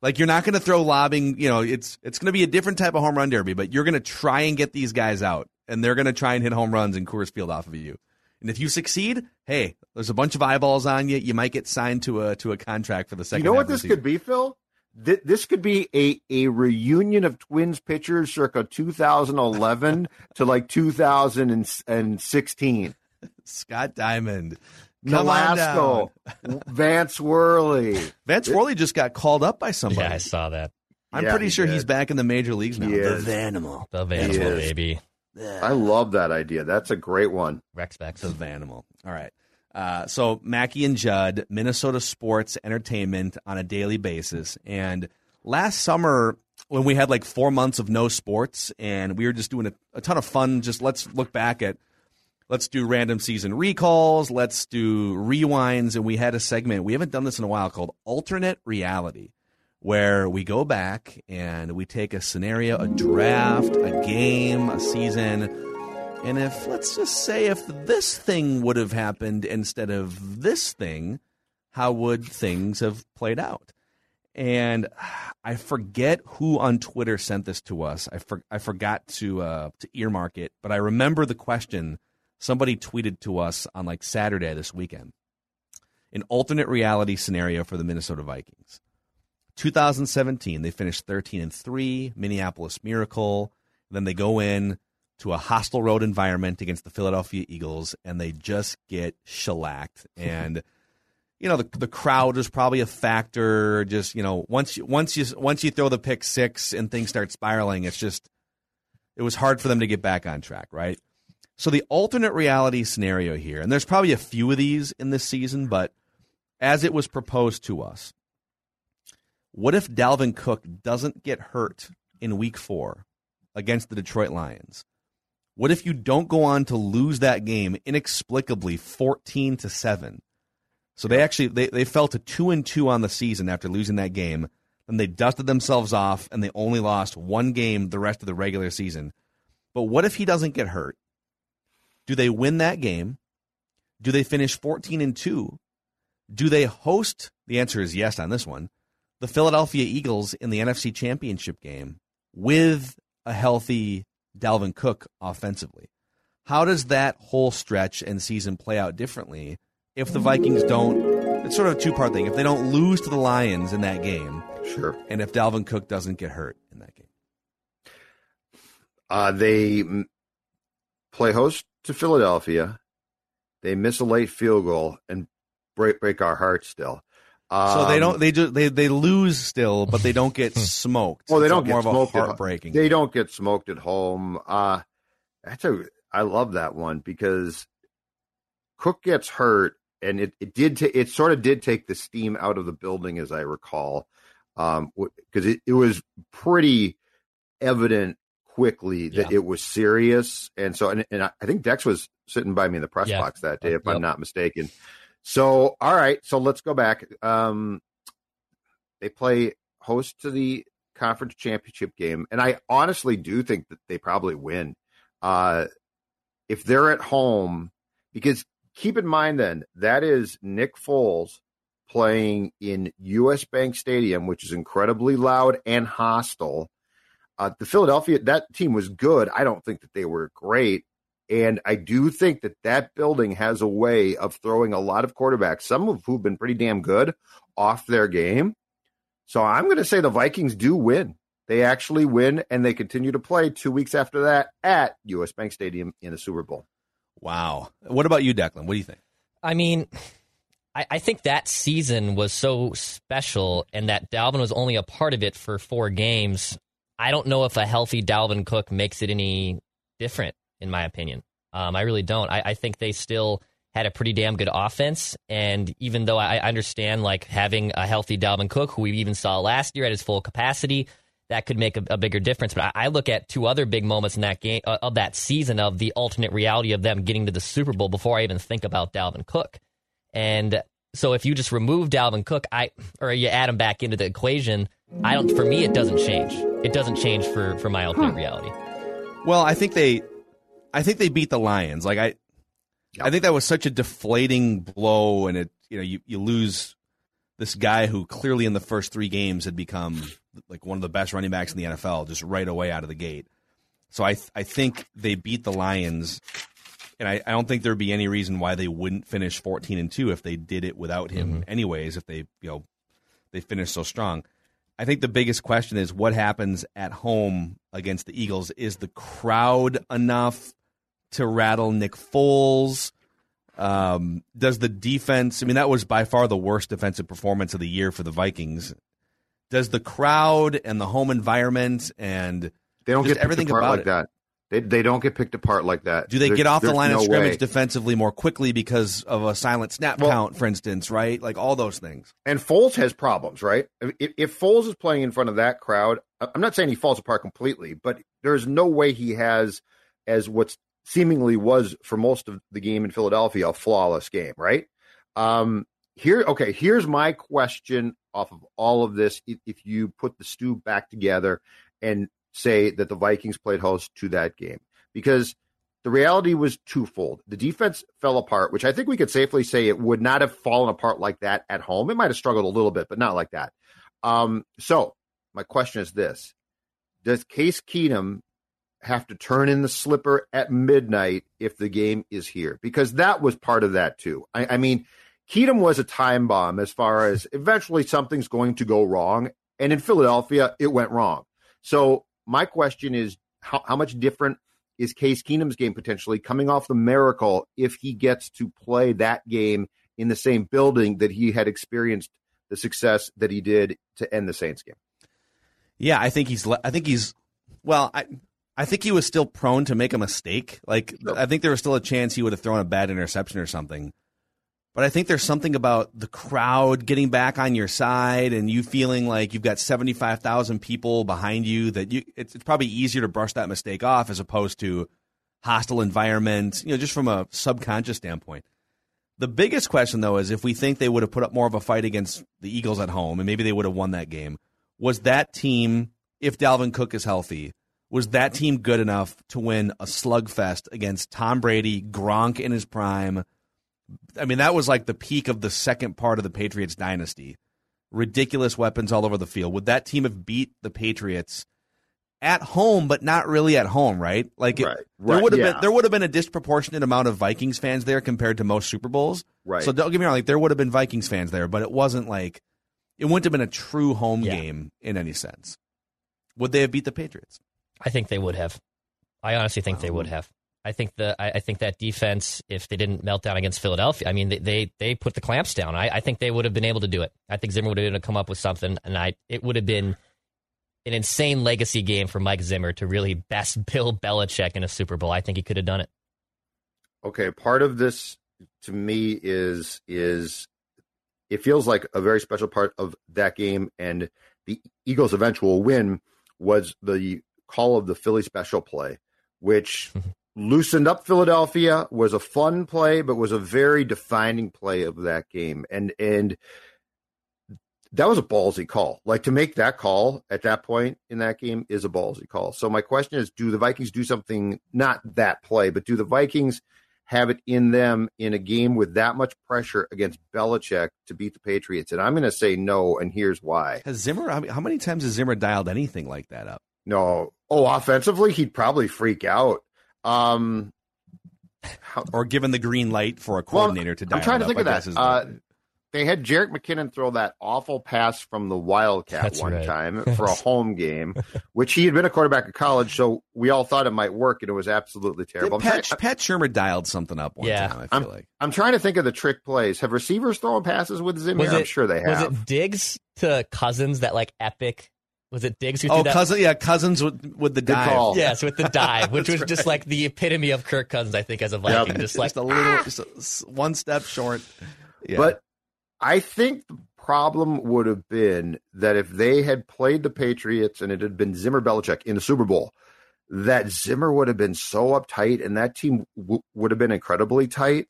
Like you're not going to throw lobbing. You know, it's it's going to be a different type of home run derby, but you're going to try and get these guys out, and they're going to try and hit home runs in Coors Field off of you. And if you succeed, hey, there's a bunch of eyeballs on you. You might get signed to a to a contract for the second. You know what this season. could be, Phil? Th- This could be a, a reunion of Twins pitchers circa 2011 to like 2016. Scott Diamond. Come Nolasco, Vance Worley. Vance Worley just got called up by somebody. Yeah, I saw that. I'm Yeah, pretty he sure did. he's back in the major leagues now. He the is. Vanimal. The Vandal, is. baby. I love that idea. That's a great one. Rex Bex. The Vanimal. All right. Uh, so Mackey and Judd, Minnesota sports entertainment on a daily basis. And last summer, when we had like four months of no sports, and we were just doing a, a ton of fun, just let's look back at let's do random season recalls, let's do rewinds, and we had a segment. We haven't done this in a while called alternate reality, where we go back and we take a scenario, a draft, a game, a season, and if, let's just say, if this thing would have happened instead of this thing, how would things have played out? And I forget who on Twitter sent this to us. I, for, I forgot to uh, to earmark it, but I remember the question somebody tweeted to us on like Saturday this weekend. An alternate reality scenario for the Minnesota Vikings. 2017, they finished 13 and 3, Minneapolis Miracle. Then they go in to a hostile road environment against the Philadelphia Eagles, and they just get shellacked. And you know the the crowd is probably a factor. Just you know once you once you once you throw the pick six and things start spiraling, it's just it was hard for them to get back on track, right? So the alternate reality scenario here, and there's probably a few of these in this season, but as it was proposed to us, what if Dalvin Cook doesn't get hurt in week four against the Detroit Lions? What if you don't go on to lose that game inexplicably 14 to 7? So they actually they, they fell to 2 and 2 on the season after losing that game. And they dusted themselves off and they only lost one game the rest of the regular season. But what if he doesn't get hurt? Do they win that game? Do they finish 14 and 2? Do they host? The answer is yes on this one. The Philadelphia Eagles in the NFC Championship game with a healthy Dalvin Cook offensively. How does that whole stretch and season play out differently if the Vikings don't? It's sort of a two part thing. If they don't lose to the Lions in that game, sure, and if Dalvin Cook doesn't get hurt in that game, uh, they play host to Philadelphia. They miss a late field goal and break break our hearts still. Um, so they don't um, they do they they lose still, but they don't get smoked. Well, they don't get smoked. Heartbreaking. They don't get smoked at home. Uh that's a I love that one because Cook gets hurt, and it it did t- it sort of did take the steam out of the building, as I recall, um because it, it was pretty evident quickly that yeah. it was serious, and so and, and I think Dex was sitting by me in the press yeah. box that day, if yep. I'm not mistaken. So, all right. So let's go back. Um, they play host to the conference championship game, and I honestly do think that they probably win. Uh, if they're at home, because keep in mind then that is Nick Foles playing in US Bank Stadium, which is incredibly loud and hostile. Uh, the Philadelphia that team was good. I don't think that they were great, and I do think that that building has a way of throwing a lot of quarterbacks, some of who've been pretty damn good, off their game. So I'm going to say the Vikings do win. They actually win, and they continue to play two weeks after that at US Bank Stadium in the Super Bowl. Wow. What about you, Declan? What do you think? I mean, I, I think that season was so special, and that Dalvin was only a part of it for four games. I don't know if a healthy Dalvin Cook makes it any different in my opinion. Um, I really don't. I, I, think they still had a pretty damn good offense. And even though I, I understand like having a healthy Dalvin Cook, who we even saw last year at his full capacity, that could make a, a bigger difference. But I, I, look at two other big moments in that game uh, of that season of the alternate reality of them getting to the Super Bowl before I even think about Dalvin Cook. And so if you just remove Dalvin Cook, I or you add him back into the equation, I don't. For me, it doesn't change. It doesn't change for for my alternate huh. reality. Well, I think they I think they beat the Lions. Like I, yep. I think that was such a deflating blow, and it you know you you lose this guy who clearly in the first three games had become like one of the best running backs in the NFL just right away out of the gate. So I I think they beat the Lions, and I, I don't think there'd be any reason why they wouldn't finish fourteen and two if they did it without him. Mm-hmm. Anyways, if they you know they finished so strong. I think the biggest question is what happens at home against the Eagles. Is the crowd enough to rattle Nick Foles? Um, does the defense? I mean, that was by far the worst defensive performance of the year for the Vikings. Does the crowd and the home environment and they don't get everything apart about like it, that? They, they don't get picked apart like that. Do they there's, get off the line no of scrimmage way. defensively more quickly because of a silent snap well, count, for instance, right? Like all those things. And Foles has problems, right? If, if Foles is playing in front of that crowd, I'm not saying he falls apart completely, but there's no way he has as what's seemingly was for most of the game in Philadelphia a flawless game, right? Um, here, okay, here's my question off of all of this. If, if you put the stew back together and say that the Vikings played host to that game, because the reality was twofold. The defense fell apart, which I think we could safely say it would not have fallen apart like that at home. It might have struggled a little bit, but not like that. Um, so my question is this: Does Case Keenum have to turn in the slipper at midnight if the game is here because that was part of that too. I, I mean, Keenum was a time bomb as far as eventually something's going to go wrong, and in Philadelphia it went wrong. So my question is, how, how much different is Case Keenum's game potentially coming off the miracle if he gets to play that game in the same building that he had experienced the success that he did to end the Saints game? Yeah, I think he's. I think he's. Well, I I think he was still prone to make a mistake. Like Sure. I think there was still a chance he would have thrown a bad interception or something. But I think there's something about the crowd getting back on your side and you feeling like you've got 75,000 people behind you that you it's, it's probably easier to brush that mistake off as opposed to hostile environment, you know, just from a subconscious standpoint. The biggest question though is if we think they would have put up more of a fight against the Eagles at home and maybe they would have won that game, was that team if Dalvin Cook is healthy, was that team good enough to win a slugfest against Tom Brady, Gronk in his prime? I mean, that was like the peak of the second part of the Patriots dynasty. Ridiculous weapons all over the field. Would that team have beat the Patriots at home, but not really at home, right? Like it, Right, there would have yeah. been there would have been a disproportionate amount of Vikings fans there compared to most Super Bowls. Right. So don't get me wrong, like there would have been Vikings fans there, but it wasn't like it wouldn't have been a true home Yeah. game in any sense. Would they have beat the Patriots? I think they would have. I honestly think they would have. I think the I, I think that defense, if they didn't melt down against Philadelphia, I mean they they, they put the clamps down. I, I think they would have been able to do it. I think Zimmer would have been able to come up with something, and I it would have been an insane legacy game for Mike Zimmer to really best Bill Belichick in a Super Bowl. I think he could have done it. okay part of this to me is is it feels like a very special part of that game and the eagles eventual win was the call of the philly special play which mm-hmm. Loosened up philadelphia was a fun play but was a very defining play of that game and and that was a ballsy call. Like to make that call at that point in that game is a ballsy call. So my question is, do the Vikings do something not that play, but do the Vikings have it in them in a game with that much pressure against Belichick to beat the Patriots? And I'm going to say no, and here's why. Has Zimmer? How how many times has Zimmer dialed anything like that up? No. Oh, offensively, he'd probably freak out. Um, how, Or given the green light for a Well, coordinator to dial I'm trying it to up, think of I that. guess Uh, they had Jerick McKinnon throw that awful pass from the Wildcat That's one right. time for a home game, which he had been a quarterback in college, so we all thought it might work, and it was absolutely terrible. Pat, try- Pat Shurmur dialed something up one Yeah. time. I feel like I'm trying to think of the trick plays. Have receivers thrown passes with Zimmer? Was I'm sure they have. Was it Diggs to Cousins that like epic? Was it Diggs who oh, threw that? cousin, yeah, cousins with with the Good dive. call. Yes, with the dive, which was just like the epitome of Kirk Cousins, I think, as a Viking. Just like just a little, ah! just a s- one step short. Yeah. But I think the problem would have been that if they had played the Patriots and it had been Zimmer Belichick in the Super Bowl, that Zimmer would have been so uptight and that team w- would have been incredibly tight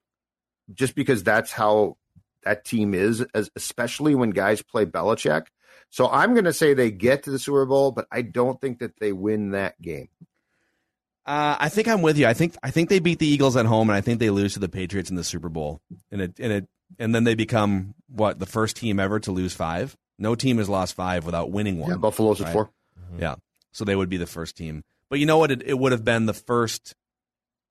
just because that's how that team is, as, especially when guys play Belichick. So I'm going to say they get to the Super Bowl, but I don't think that they win that game. Uh, I think I'm with you. I think I think they beat the Eagles at home, and I think they lose to the Patriots in the Super Bowl. And it and it and then they become what the first team ever to lose five. No team has lost five without winning one. Yeah, Buffalo's at right? four. Yeah, so they would be the first team. But you know what? It, it would have been the first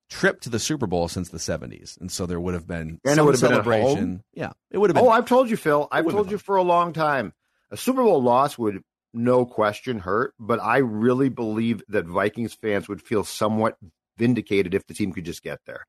trip to the Super Bowl since the '70s, and so there would have been And it would have been at celebration. home? Yeah, it would have been. Oh, I've told you, Phil. I've told been you for a long time. A Super Bowl loss would no question hurt, but I really believe that Vikings fans would feel somewhat vindicated if the team could just get there.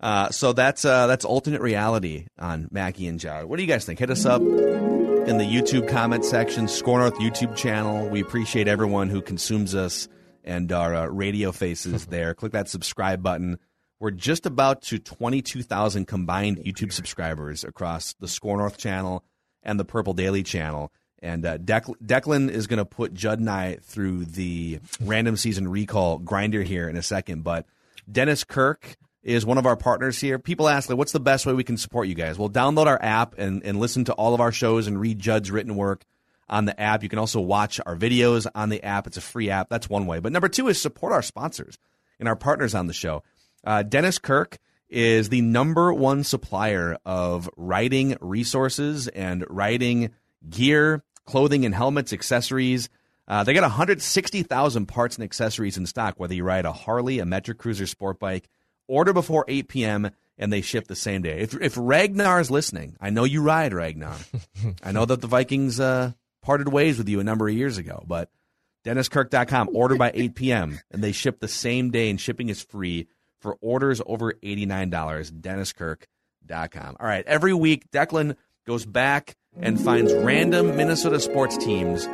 Uh, so that's uh, that's alternate reality on Mackey and Jared. What do you guys think? Hit us up in the YouTube comment section, SKOR North YouTube channel. We appreciate everyone who consumes us and our uh, radio faces there. Click that subscribe button. We're just about to 22,000 combined YouTube subscribers across the SKOR North channel and the Purple Daily channel. And uh, Dec- Declan is going to put Judd and I through the random season recall grinder here in a second. But Dennis Kirk is one of our partners here. People ask, like, what's the best way we can support you guys? Well, download our app and, and listen to all of our shows and read Judd's written work on the app. You can also watch our videos on the app. It's a free app. That's one way. But number two is support our sponsors and our partners on the show. Uh, Dennis Kirk is the number one supplier of riding resources and riding gear, clothing and helmets, accessories. Uh, they got 160,000 parts and accessories in stock, whether you ride a Harley, a Metric Cruiser sport bike, order before 8 p.m., and they ship the same day. If, if Ragnar is listening, I know you ride Ragnar. I know that the Vikings uh, parted ways with you a number of years ago, but DennisKirk.com, order by 8 p.m., and they ship the same day, and shipping is free for orders over $89. DennisKirk.com. All right, every week, Declan goes back and finds random Minnesota sports teams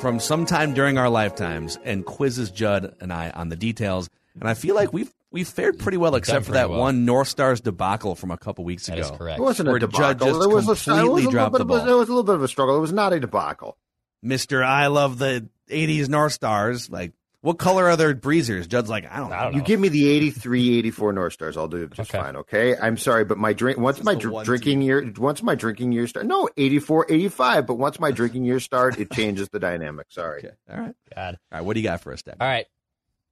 from sometime during our lifetimes and quizzes Judd and I on the details. And I feel like we've we've fared pretty well, except for that well. one North Stars debacle from a couple weeks ago. is correct. It wasn't Where a Judd debacle. just it was a, it was completely a dropped bit the ball. It was a little bit of a struggle. It was not a debacle. Mister, I love the '80s North Stars. Like, what color are their breezers? Judd's like, I don't know. I don't know. You give me the 83, 84 North Stars, I'll do it just Okay. fine. Okay, I'm sorry, but my drink once my dr- one drinking year once my drinking year start. No, 84, 85, but once my drinking year start, it changes the dynamic. Sorry. Okay, all right, God. all right. What do you got for us, Deb? All right.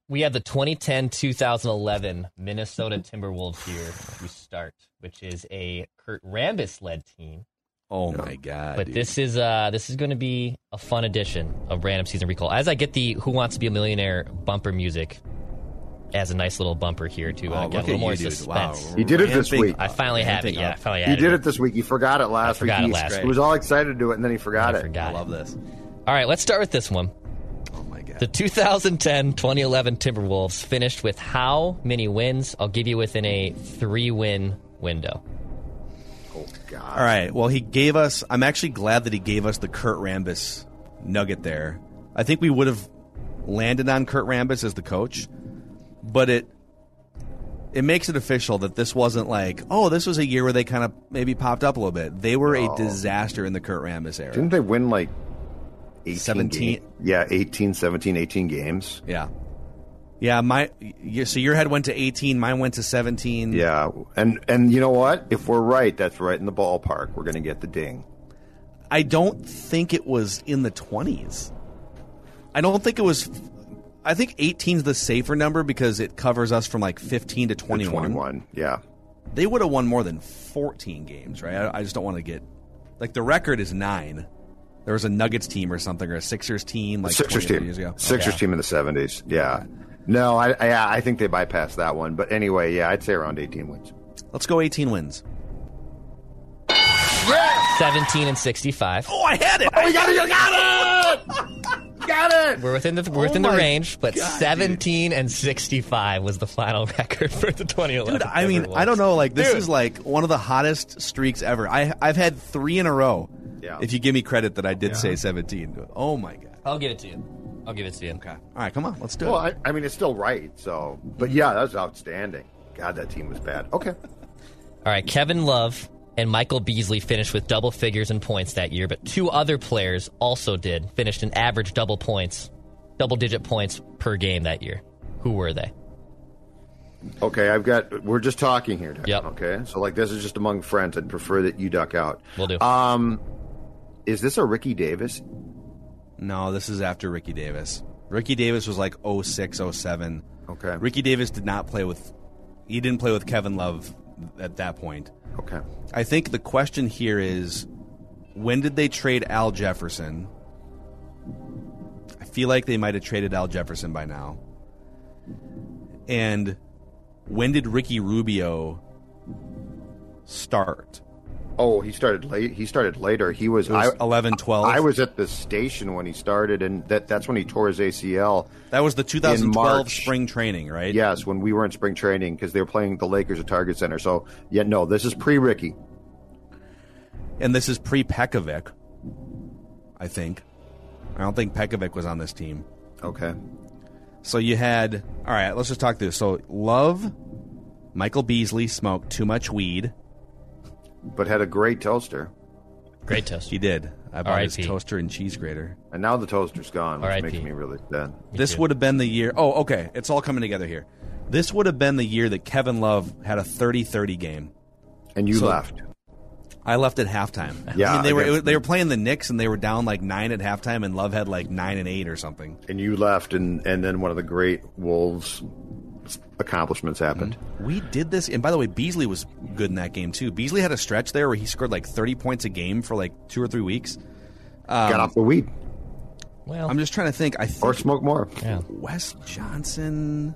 We have the 2010 2011 Minnesota Timberwolves here to start, which is a Kurt Rambis led team. Oh my god! But dude. this is uh this is going to be a fun edition of Random Season Recall. As I get the Who Wants to Be a Millionaire bumper music as a nice little bumper here to uh, Oh, get a little more you, suspense. Wow. He did it this Ramping week. I finally have it. Ramping Yeah, I finally He had did it this week. He forgot it last forgot week. it He- last He was all excited to do it, and then he forgot I it. forgot. I it. love this. All right, let's start with this one. Oh my god! The 2010-2011 Timberwolves finished with how many wins? I'll give you within a three-win window. Oh God! All right. Well, he gave us. I'm actually glad that he gave us the Kurt Rambis nugget there. I think we would have landed on Kurt Rambis as the coach, but it it makes it official that this wasn't like, oh, this was a year where they kind of maybe popped up a little bit. They were a disaster in the Kurt Rambis era. Didn't they win like 18 17? game- Yeah, 18, 17, 18 games. Yeah. Yeah, my so your head went to 18, mine went to 17. Yeah, and and you know what? If we're right, that's right in the ballpark. We're going to get the ding. I don't think it was in the 20s. I don't think it was I think 18 is the safer number because it covers us from like 15 to 21. 21. Yeah. They would have won more than 14 games, right? I, I just don't want to get like the record is 9. There was a Nuggets team or something or a Sixers team like Sixers team. years ago. Sixers team in the 70s. Yeah. No, I, I I think they bypassed that one. But anyway, yeah, I'd say around 18 wins. Let's go 18 wins. 17 and 65. Oh, I had it. Oh, you got it! You got it! got it! We're within the we're within the oh range, but God, 17 and 65 was the final record for the 2011. Dude, I mean, Timberwolves. I don't know. Like this Dude. is like one of the hottest streaks ever. I I've had three in a row. Yeah. If you give me credit that I did say 17. Oh my god. I'll give it to you. I'll give it to you. Okay. All right, come on, let's do Well, it. I, I mean, it's still right. So, but yeah, that was outstanding. God, that team was bad. Okay. All right, Kevin Love and Michael Beasley finished with double figures in points that year, but two other players also did, finished an average double points, double digit points per game that year. Who were they? Okay, I've got. We're just talking here. Dan, Yep. Okay, so like this is just among friends. I'd prefer that you duck out. We'll do. Um, is this a Ricky Davis? No, this is after Ricky Davis. Ricky Davis was like 06, 07. Okay. Ricky Davis did not play with. He didn't play with Kevin Love at that point. Okay. I think the question here is, when did they trade Al Jefferson? I feel like they might have traded Al Jefferson by now. And when did Ricky Rubio start? Oh, he started late. He started later. He was, was I, 11, 12. I was at the station when he started, and that that's when he tore his ACL. that was the 2012 March. spring training, right? Yes, when we were in spring training because they were playing the Lakers at Target Center. So yeah, no, this is pre Ricky. And this is pre Pekovic, I think. I don't think Pekovic was on this team. Okay. So you had all right. Let's just talk through. So Love, Michael Beasley smoked too much weed. But had a great toaster, Great toaster. He did. I bought his R.I.P.. toaster and cheese grater. and now the toaster's gone, which R.I.P.. makes me really sad. This would have been the year. Oh, okay. It's all coming together here. This would have been the year that Kevin Love had a 30-30 game. And you So- left. I left at halftime. Yeah, I mean, they were against- it, they were playing the Knicks and they were down like nine at halftime, and Love had like nine and eight or something. And you left, and and then one of the great Wolves accomplishments happened. We did this, and by the way, Beasley was good in that game too. Beasley had a stretch there where he scored like thirty points a game for like two or three weeks. Got off the weed Well, I'm just trying to think. I think or smoke more. yeah. Wes Johnson.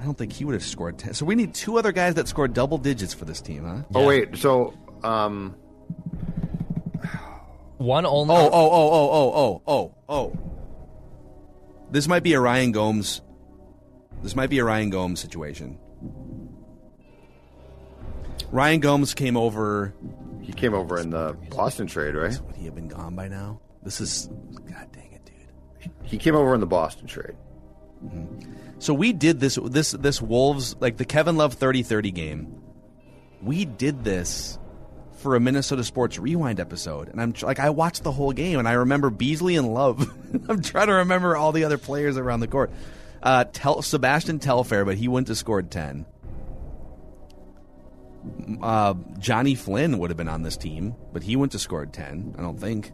I don't think he would have scored ten. So we need two other guys that scored double digits for this team, huh? Oh wait, so um, One only. Oh, oh, oh, oh, oh, oh, oh, oh. This might be a Ryan Gomes. This might be a Ryan Gomes situation. Ryan Gomes came over. he came over in the Boston trade, right? Would he have been gone by now? This is. God dang it, dude. He came over in the Boston trade. Mm-hmm. So we did this this this Wolves like the Kevin Love 30-30 game. We did this for a Minnesota Sports Rewind episode, and I'm like I watched the whole game, and I remember Beasley and Love. I'm trying to remember all the other players around the court. Uh, Tel- Sebastian Telfair, but he wouldn't have scored ten. Uh, Johnny Flynn would have been on this team, but he wouldn't have scored ten. I don't think.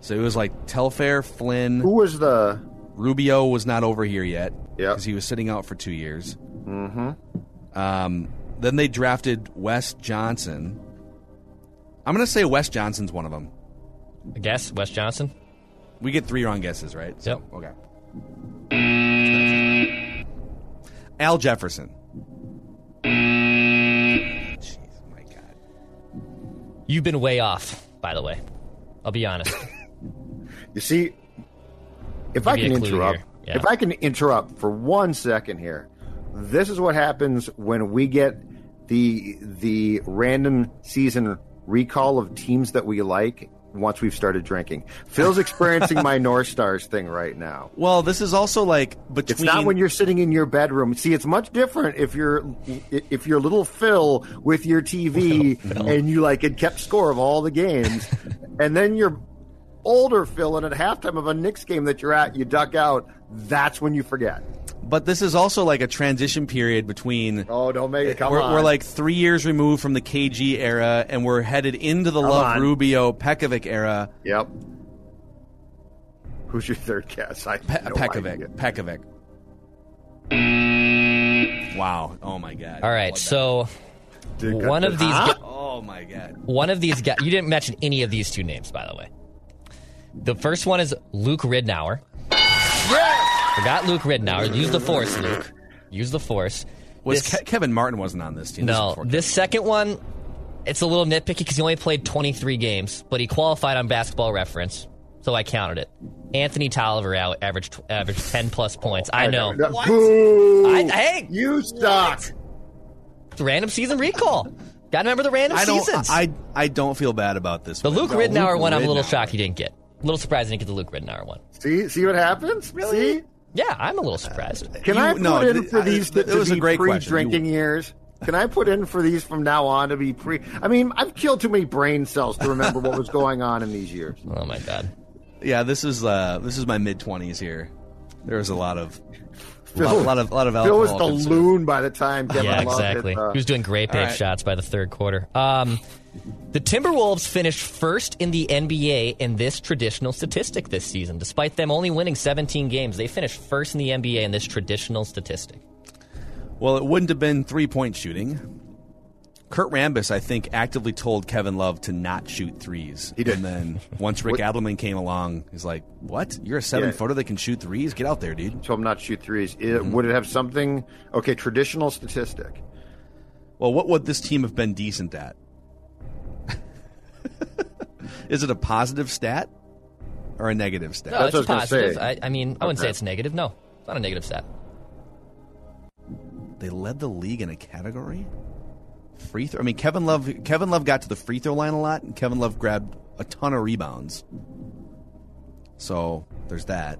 So it was like Telfair, Flynn. Who was the Rubio was not over here yet Yep. because he was sitting out for two years. Mm-hmm. Um, then they drafted Wes Johnson. I'm going to say Wes Johnson's one of them. I guess Wes Johnson. We get three wrong guesses, right? Yep. Okay. Al Jefferson. Jeez, my God. You've been way off, by the way. I'll be honest. You see, if I can you a clue interrupt. Yeah. if I can interrupt for one second here, this is what happens when we get the the random season recall of teams that we like once we've started drinking. Phil's experiencing my North Stars thing right now. Well, this is also like between. It's not when you're sitting in your bedroom. See, it's much different if you're if you're little Phil with your TV and you like had kept score of all the games, and then you're older Phil, and at halftime of a Knicks game that you're at, you duck out. That's when you forget. But this is also like a transition period between. Oh, don't make it. Come we're, on. we're like three years removed from the KG era, and we're headed into the Come Love on. Rubio Pekovic era. yep. Who's your third guess? I Pe- have no Pekovic. idea. Pekovic. Wow! Oh my God! All right, so Dude, one of these Huh? gu- Oh my God! one of these guys. You didn't mention any of these two names, by the way. The first one is Luke Ridnour. Forgot Luke Ridnour. Use the force, Luke. Use the force. Was This- Ke- Kevin Martin wasn't on this team? This no, before this second one, it's a little nitpicky because he only played 23 games, but he qualified on Basketball Reference, so I counted it. Anthony Tolliver out averaged averaged 10 plus points. I know. Boo! I, hey, you suck. random season recall. Got to remember the random I don't. seasons. I I don't feel bad about this. the one. Luke No, Ridnour Luke one, I'm a little shocked he didn't get. A little surprised he didn't get the Luke Ridnour one. See, see what happens. See. Yeah, I'm a little surprised. Can You- I put no, in for I- these th- to, it was to a be great question. pre-drinking You- years? Can I put in for these from now on to be pre? I mean, I've killed too many brain cells to remember what was going on in these years. Oh my god. Yeah, this is uh this is my mid twenties here. There was a lot of a Phil- lot, lot of lot of Phil was the consumed. loon by the time Kevin yeah, Love exactly. hit, uh, he was doing great pace All right. shots by the third quarter. Um, the Timberwolves finished first in the NBA in this traditional statistic this season. Despite them only winning 17 games, they finished first in the NBA in this traditional statistic. Well, it wouldn't have been three point shooting. Kurt Rambis, I think, actively told Kevin Love to not shoot threes. He did. And then once Rick What- Adelman came along, he's like, "What? You're a seven Yeah. footer that can shoot threes? Get out there, dude." So I'm not to shoot threes. It, Mm-hmm. Would it have something? Okay, traditional statistic. Well, what would this team have been decent at? Is it a positive stat or a negative stat? No, That's it's what I was positive. say. I, I mean, I wouldn't say it's negative. No, it's not a negative stat. They led the league in a category. Free throw. I mean, Kevin Love. Kevin Love got to the free throw line a lot, and Kevin Love grabbed a ton of rebounds. So there's that.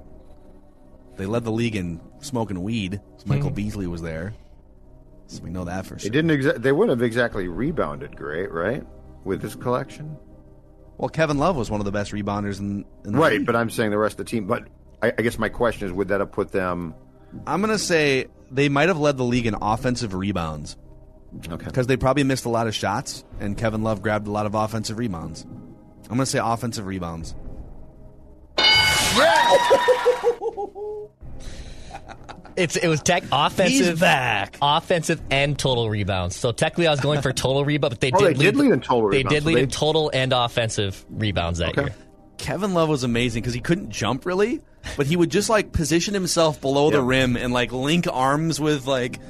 They led the league in smoking weed. So hmm. Michael Beasley was there, so we know that for They sure. didn't. Exa- they wouldn't have exactly rebounded great, right? With this collection, Well, Kevin Love was one of the best rebounders in, in the right? league. But I'm saying the rest of the team. But I, I guess my question is, would that have put them? I'm gonna say they might have led the league in offensive rebounds Okay. because they probably missed a lot of shots, and Kevin Love grabbed a lot of offensive rebounds. I'm gonna say offensive rebounds. It's it was tech offensive back. offensive and total rebounds. So technically, I was going for total rebound, but they Oh, did they did lead, lead in total They rebounds, did so lead they- in total and offensive rebounds that Okay. year. Kevin Love was amazing because he couldn't jump really, but he would just like position himself below the rim and like link arms with like,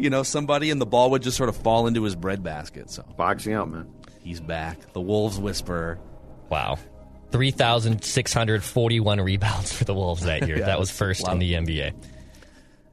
you know, somebody, and the ball would just sort of fall into his breadbasket. So Boxing out, man. he's back. The Wolves whisperer. Wow. 3,641 rebounds for the Wolves that year. Yeah, that was first a in the NBA. Yeah,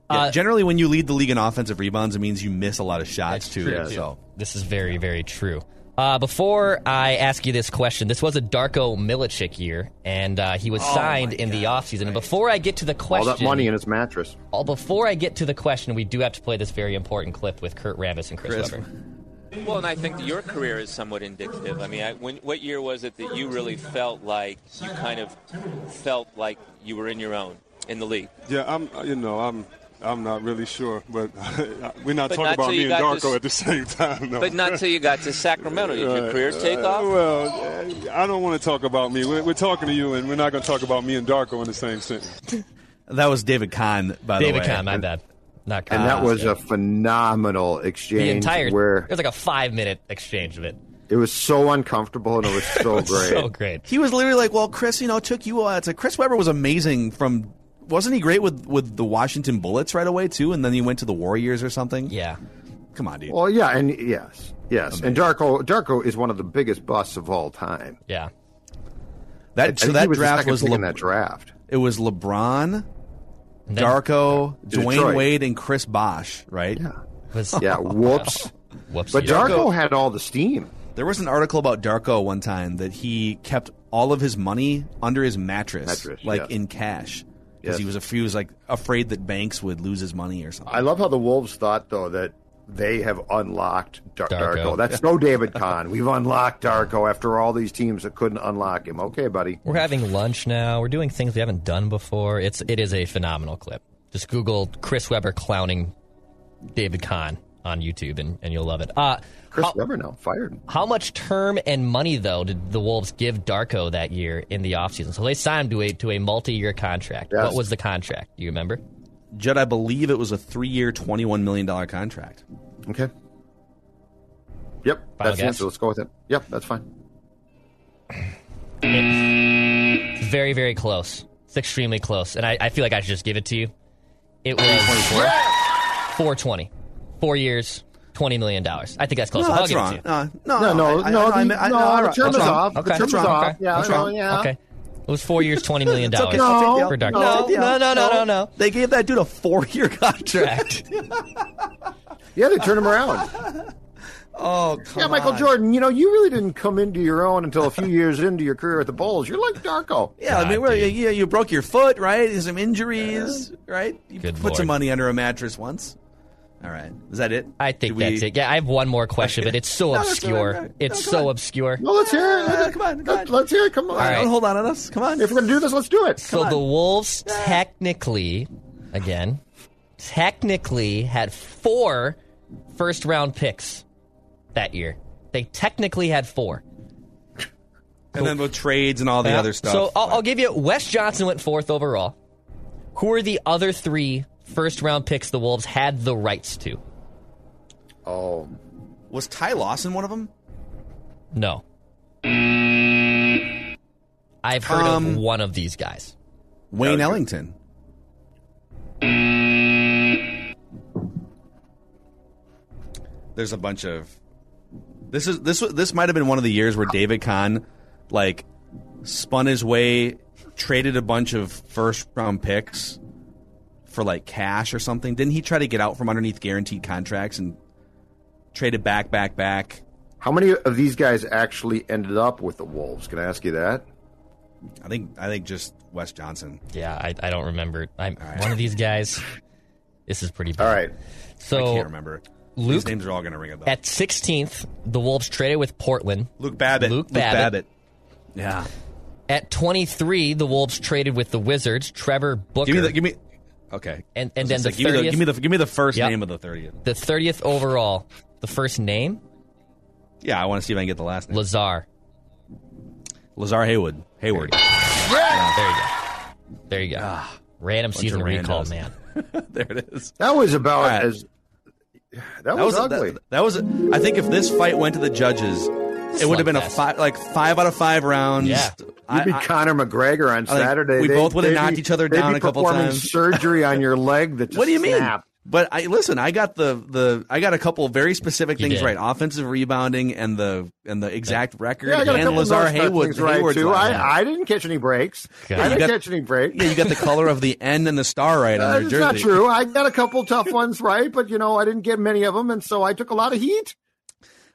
Uh, generally, when you lead the league in offensive rebounds, it means you miss a lot of shots too. true, So This is very, very true. Uh, before I ask you this question, this was a Darko Milicic year, and uh, he was signed in the offseason. And before I get to the question. All that money in his mattress. all- before I get to the question, we do have to play this very important clip with Kurt Rambis and Chris, Chris. Webber. Well, and I think that your career is somewhat indicative. I mean, I, when, what year was it that you really felt like you kind of felt like you were in your own in the league? Yeah, I'm. You know, I'm. I'm not really sure, but we're not But talking not about me and Darko this- at the same time. No. But not until you got to Sacramento. Did your Right. careers take Uh, off? Well, uh, I don't want to talk about me. We're, we're talking to you, and we're not going to talk about me and Darko in the same sentence. That was David Kahn, by David the way. David Kahn, my bad. Not Kahn. And that was yeah. a phenomenal exchange the entire. where It was like a five minute exchange of it. it was so uncomfortable and it was so great. So great. He was literally like, "Well, Chris, you know, took you." Uh, it's like Chris Webber was amazing from. Wasn't he great with with the Washington Bullets right away too? And then he went to the Warriors or something. Yeah. Come on, dude. Well, yeah, and yes, yes, and Darko Darko is one of the biggest busts of all time. Yeah. that I so that was draft was Le- in that draft. it was LeBron, then Darko, Dwayne Detroit. Wade, and Chris Bosh. Right. Yeah, was- yeah. Whoops. Whoops. But Darko had all the steam. There was an article about Darko one time that he kept all of his money under his mattress, Mattress, like yes. in cash, because Yes. he was af- he was like afraid that banks would lose his money or something. I love how the Wolves thought though that they have unlocked Dar- Darko. Darko. That's no David Kahn. We've unlocked Darko after all these teams that couldn't unlock him. Okay, buddy. We're having lunch now. We're doing things we haven't done before. It's it is a phenomenal clip. Just Google Chris Webber clowning David Kahn on YouTube, and, and you'll love it. Uh, Chris how, Webber now fired. how much term and money though did the Wolves give Darko that year in the offseason? So they signed him to a to a multi year contract. Yes. What was the contract? Do you remember? Judd, I believe it was a three year, twenty one million dollar contract. Okay. Yep, Final that's the guess? answer. Let's go with it. Yep, that's fine. It's very very close. It's extremely close, and I, I feel like I should just give it to you. It was four twenty, four years, twenty million dollars. I think that's close. No, I'll that's give wrong. it to you. Uh, no, No, no, I- I- no, I- the, I- I- no, all the term is wrong. off. Okay. The term is wrong. off. Okay. Yeah, That's no, wrong. yeah. Okay. It was four years, twenty million dollars okay. I'll take the L. for Darko. I'll No, take the L. no, no, no, no, no. They gave that dude a four year contract. Yeah, they turned him around. oh, come yeah, Michael on. Jordan, you know, you really didn't come into your own until a few years into your career at the Bulls. You're like Darko. Yeah, I mean, well, yeah, you broke your foot, right? Some injuries, right? You Good put Lord. some money under a mattress once. All right, is that it? I think Did we- that's it. Yeah, I have one more question, but it's so No, obscure. all right. No, It's come so on. obscure. Well, let's hear it. Uh, come on, come Let- on. Let's hear it. Come on. All right. Don't hold on on us. Come on. If we're going to do this, let's do it. So on. the Wolves technically, again, technically had four first round picks that year. They technically had four. and then with trades and all the Yeah. other stuff. So I'll, I'll give you Wes Johnson went fourth overall. Who are the other three first round picks the Wolves had the rights to? Oh, was Ty Lawson one of them? No. I've heard Um, of one of these guys. Wayne Ellington. There's a bunch of. This is this was- this might have been one of the years where David Kahn, like, spun his way, traded a bunch of first round picks for like cash or something. Didn't he try to get out from underneath guaranteed contracts and traded back, back, back? how many of these guys actually ended up with the Wolves? Can I ask you that? I think I think just Wes Johnson. Yeah, I, I don't remember. I'm one of these guys. This is pretty bad. All right. So I can't remember. Luke- These names are all going to ring a bell. at 16th, the Wolves traded with Portland. Luke Babbitt. Luke Babbitt. Yeah. At 23, the Wolves traded with the Wizards. Trevor Booker. Give me the give me. Okay. And- and then gonna the say, give me the give me the give me the first Yep. name of the thirtieth. the 30th overall. The first name, Yeah, I want to see if I can get the last name. Lazar. Lazar Haywood. Hayward. Yeah, there you go. There you go. Ah. Random season recall, man. there it is. That was about All right. as. That, That was, was ugly. That, that was. I think if this fight went to the judges, it would have been a five, like five out of five rounds. Yeah. You'd be I- Conor McGregor on think Saturday. we They'd- both would've knocked be- each other down be a couple performing times. surgery on your leg that just what do you mean? But I listen. I got the the I got a couple very specific things right: offensive rebounding and the and the exact record. Yeah, I got a and couple Lazar Haywood right Hayward's too. last I. I didn't catch any breaks. Yeah, I you didn't got- catch any breaks. Yeah, you got the color of the N and the star right on their it's jersey. not true. I got a couple tough ones right, but you know I didn't get many of them, and so I took a lot of heat.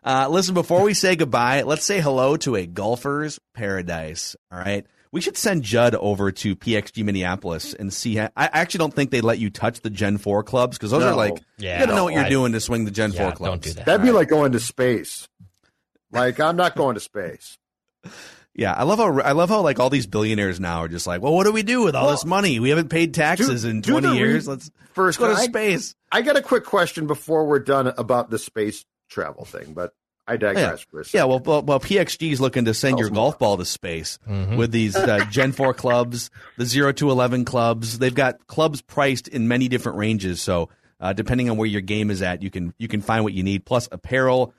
Uh, listen, before we say goodbye, let's say hello to a golfer's paradise. All right. We should send Judd over to PXG Minneapolis and see. How, I actually don't think they let you touch the Gen 4 clubs because those No. are like, Yeah, you got to know what you're I- doing to swing the Gen Yeah, 4 clubs. don't do that. That'd be like going to space. Like I'm not going to space. Yeah, I love how I love how like all these billionaires now are just like, well, what do we do with all Well, this money? We haven't paid taxes do- in 20 the re- years. Let's First, let's go to I- space. I got a quick question before we're done about the space travel thing, but I digress for a second. Yeah, well, well, well PXG is looking to send Tell your golf ball to space with these uh, Gen 4 clubs, the 0 to 11 clubs. They've got clubs priced in many different ranges. So, uh, depending on where your game is at, you can you can find what you need, plus apparel,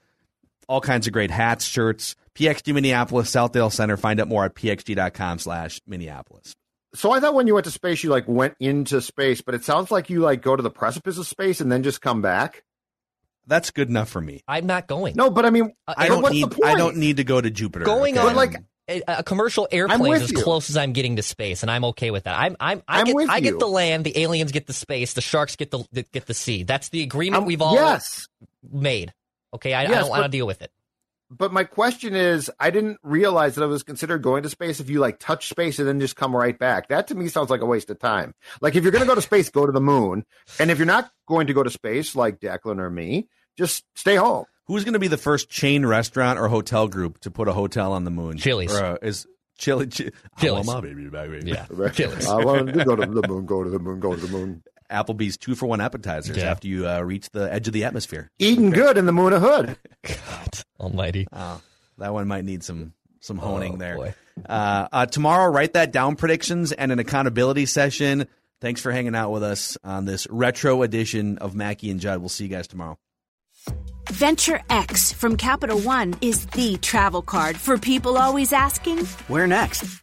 all kinds of great hats, shirts. PXG Minneapolis, Southdale Center. Find out more at pxg.com slash Minneapolis. So I thought when you went to space, you like went into space, but it sounds like you like go to the precipice of space and then just come back. That's good enough for me. I'm not going. No, but I mean, Uh, I don't what's need the point? I don't need to go to Jupiter. Going okay? on like- a, a commercial airplane is as you. close as I'm getting to space, and I'm okay with that. I'm I'm I I'm get with I you. get the land, the aliens get the space, the sharks get the get the sea. That's the agreement Um, we've all yes, made. Okay, I, I don't want to deal with it. But my question is, I didn't realize that I was considered going to space if you like touch space and then just come right back. That to me sounds like a waste of time. Like if you're going to go to space, go to the moon, and if you're not going to go to space, like Declan or me, just stay home. Who's going to be the first chain restaurant or hotel group to put a hotel on the moon? Chili's. Or, uh, is Chili? Chi- I want my baby back, baby. Yeah, Chili's. I want to go to the moon, go to the moon, go to the moon. Applebee's two for one appetizers Yeah. after you uh, reach the edge of the atmosphere. Eating good in the moon of hood. God Almighty. Oh, that one might need some some honing Oh, there. boy. Uh, uh, tomorrow, write that down predictions and an accountability session. Thanks for hanging out with us on this retro edition of Mackey and Judd. We'll see you guys tomorrow. Venture X from Capital One is the travel card for people always asking, Where next?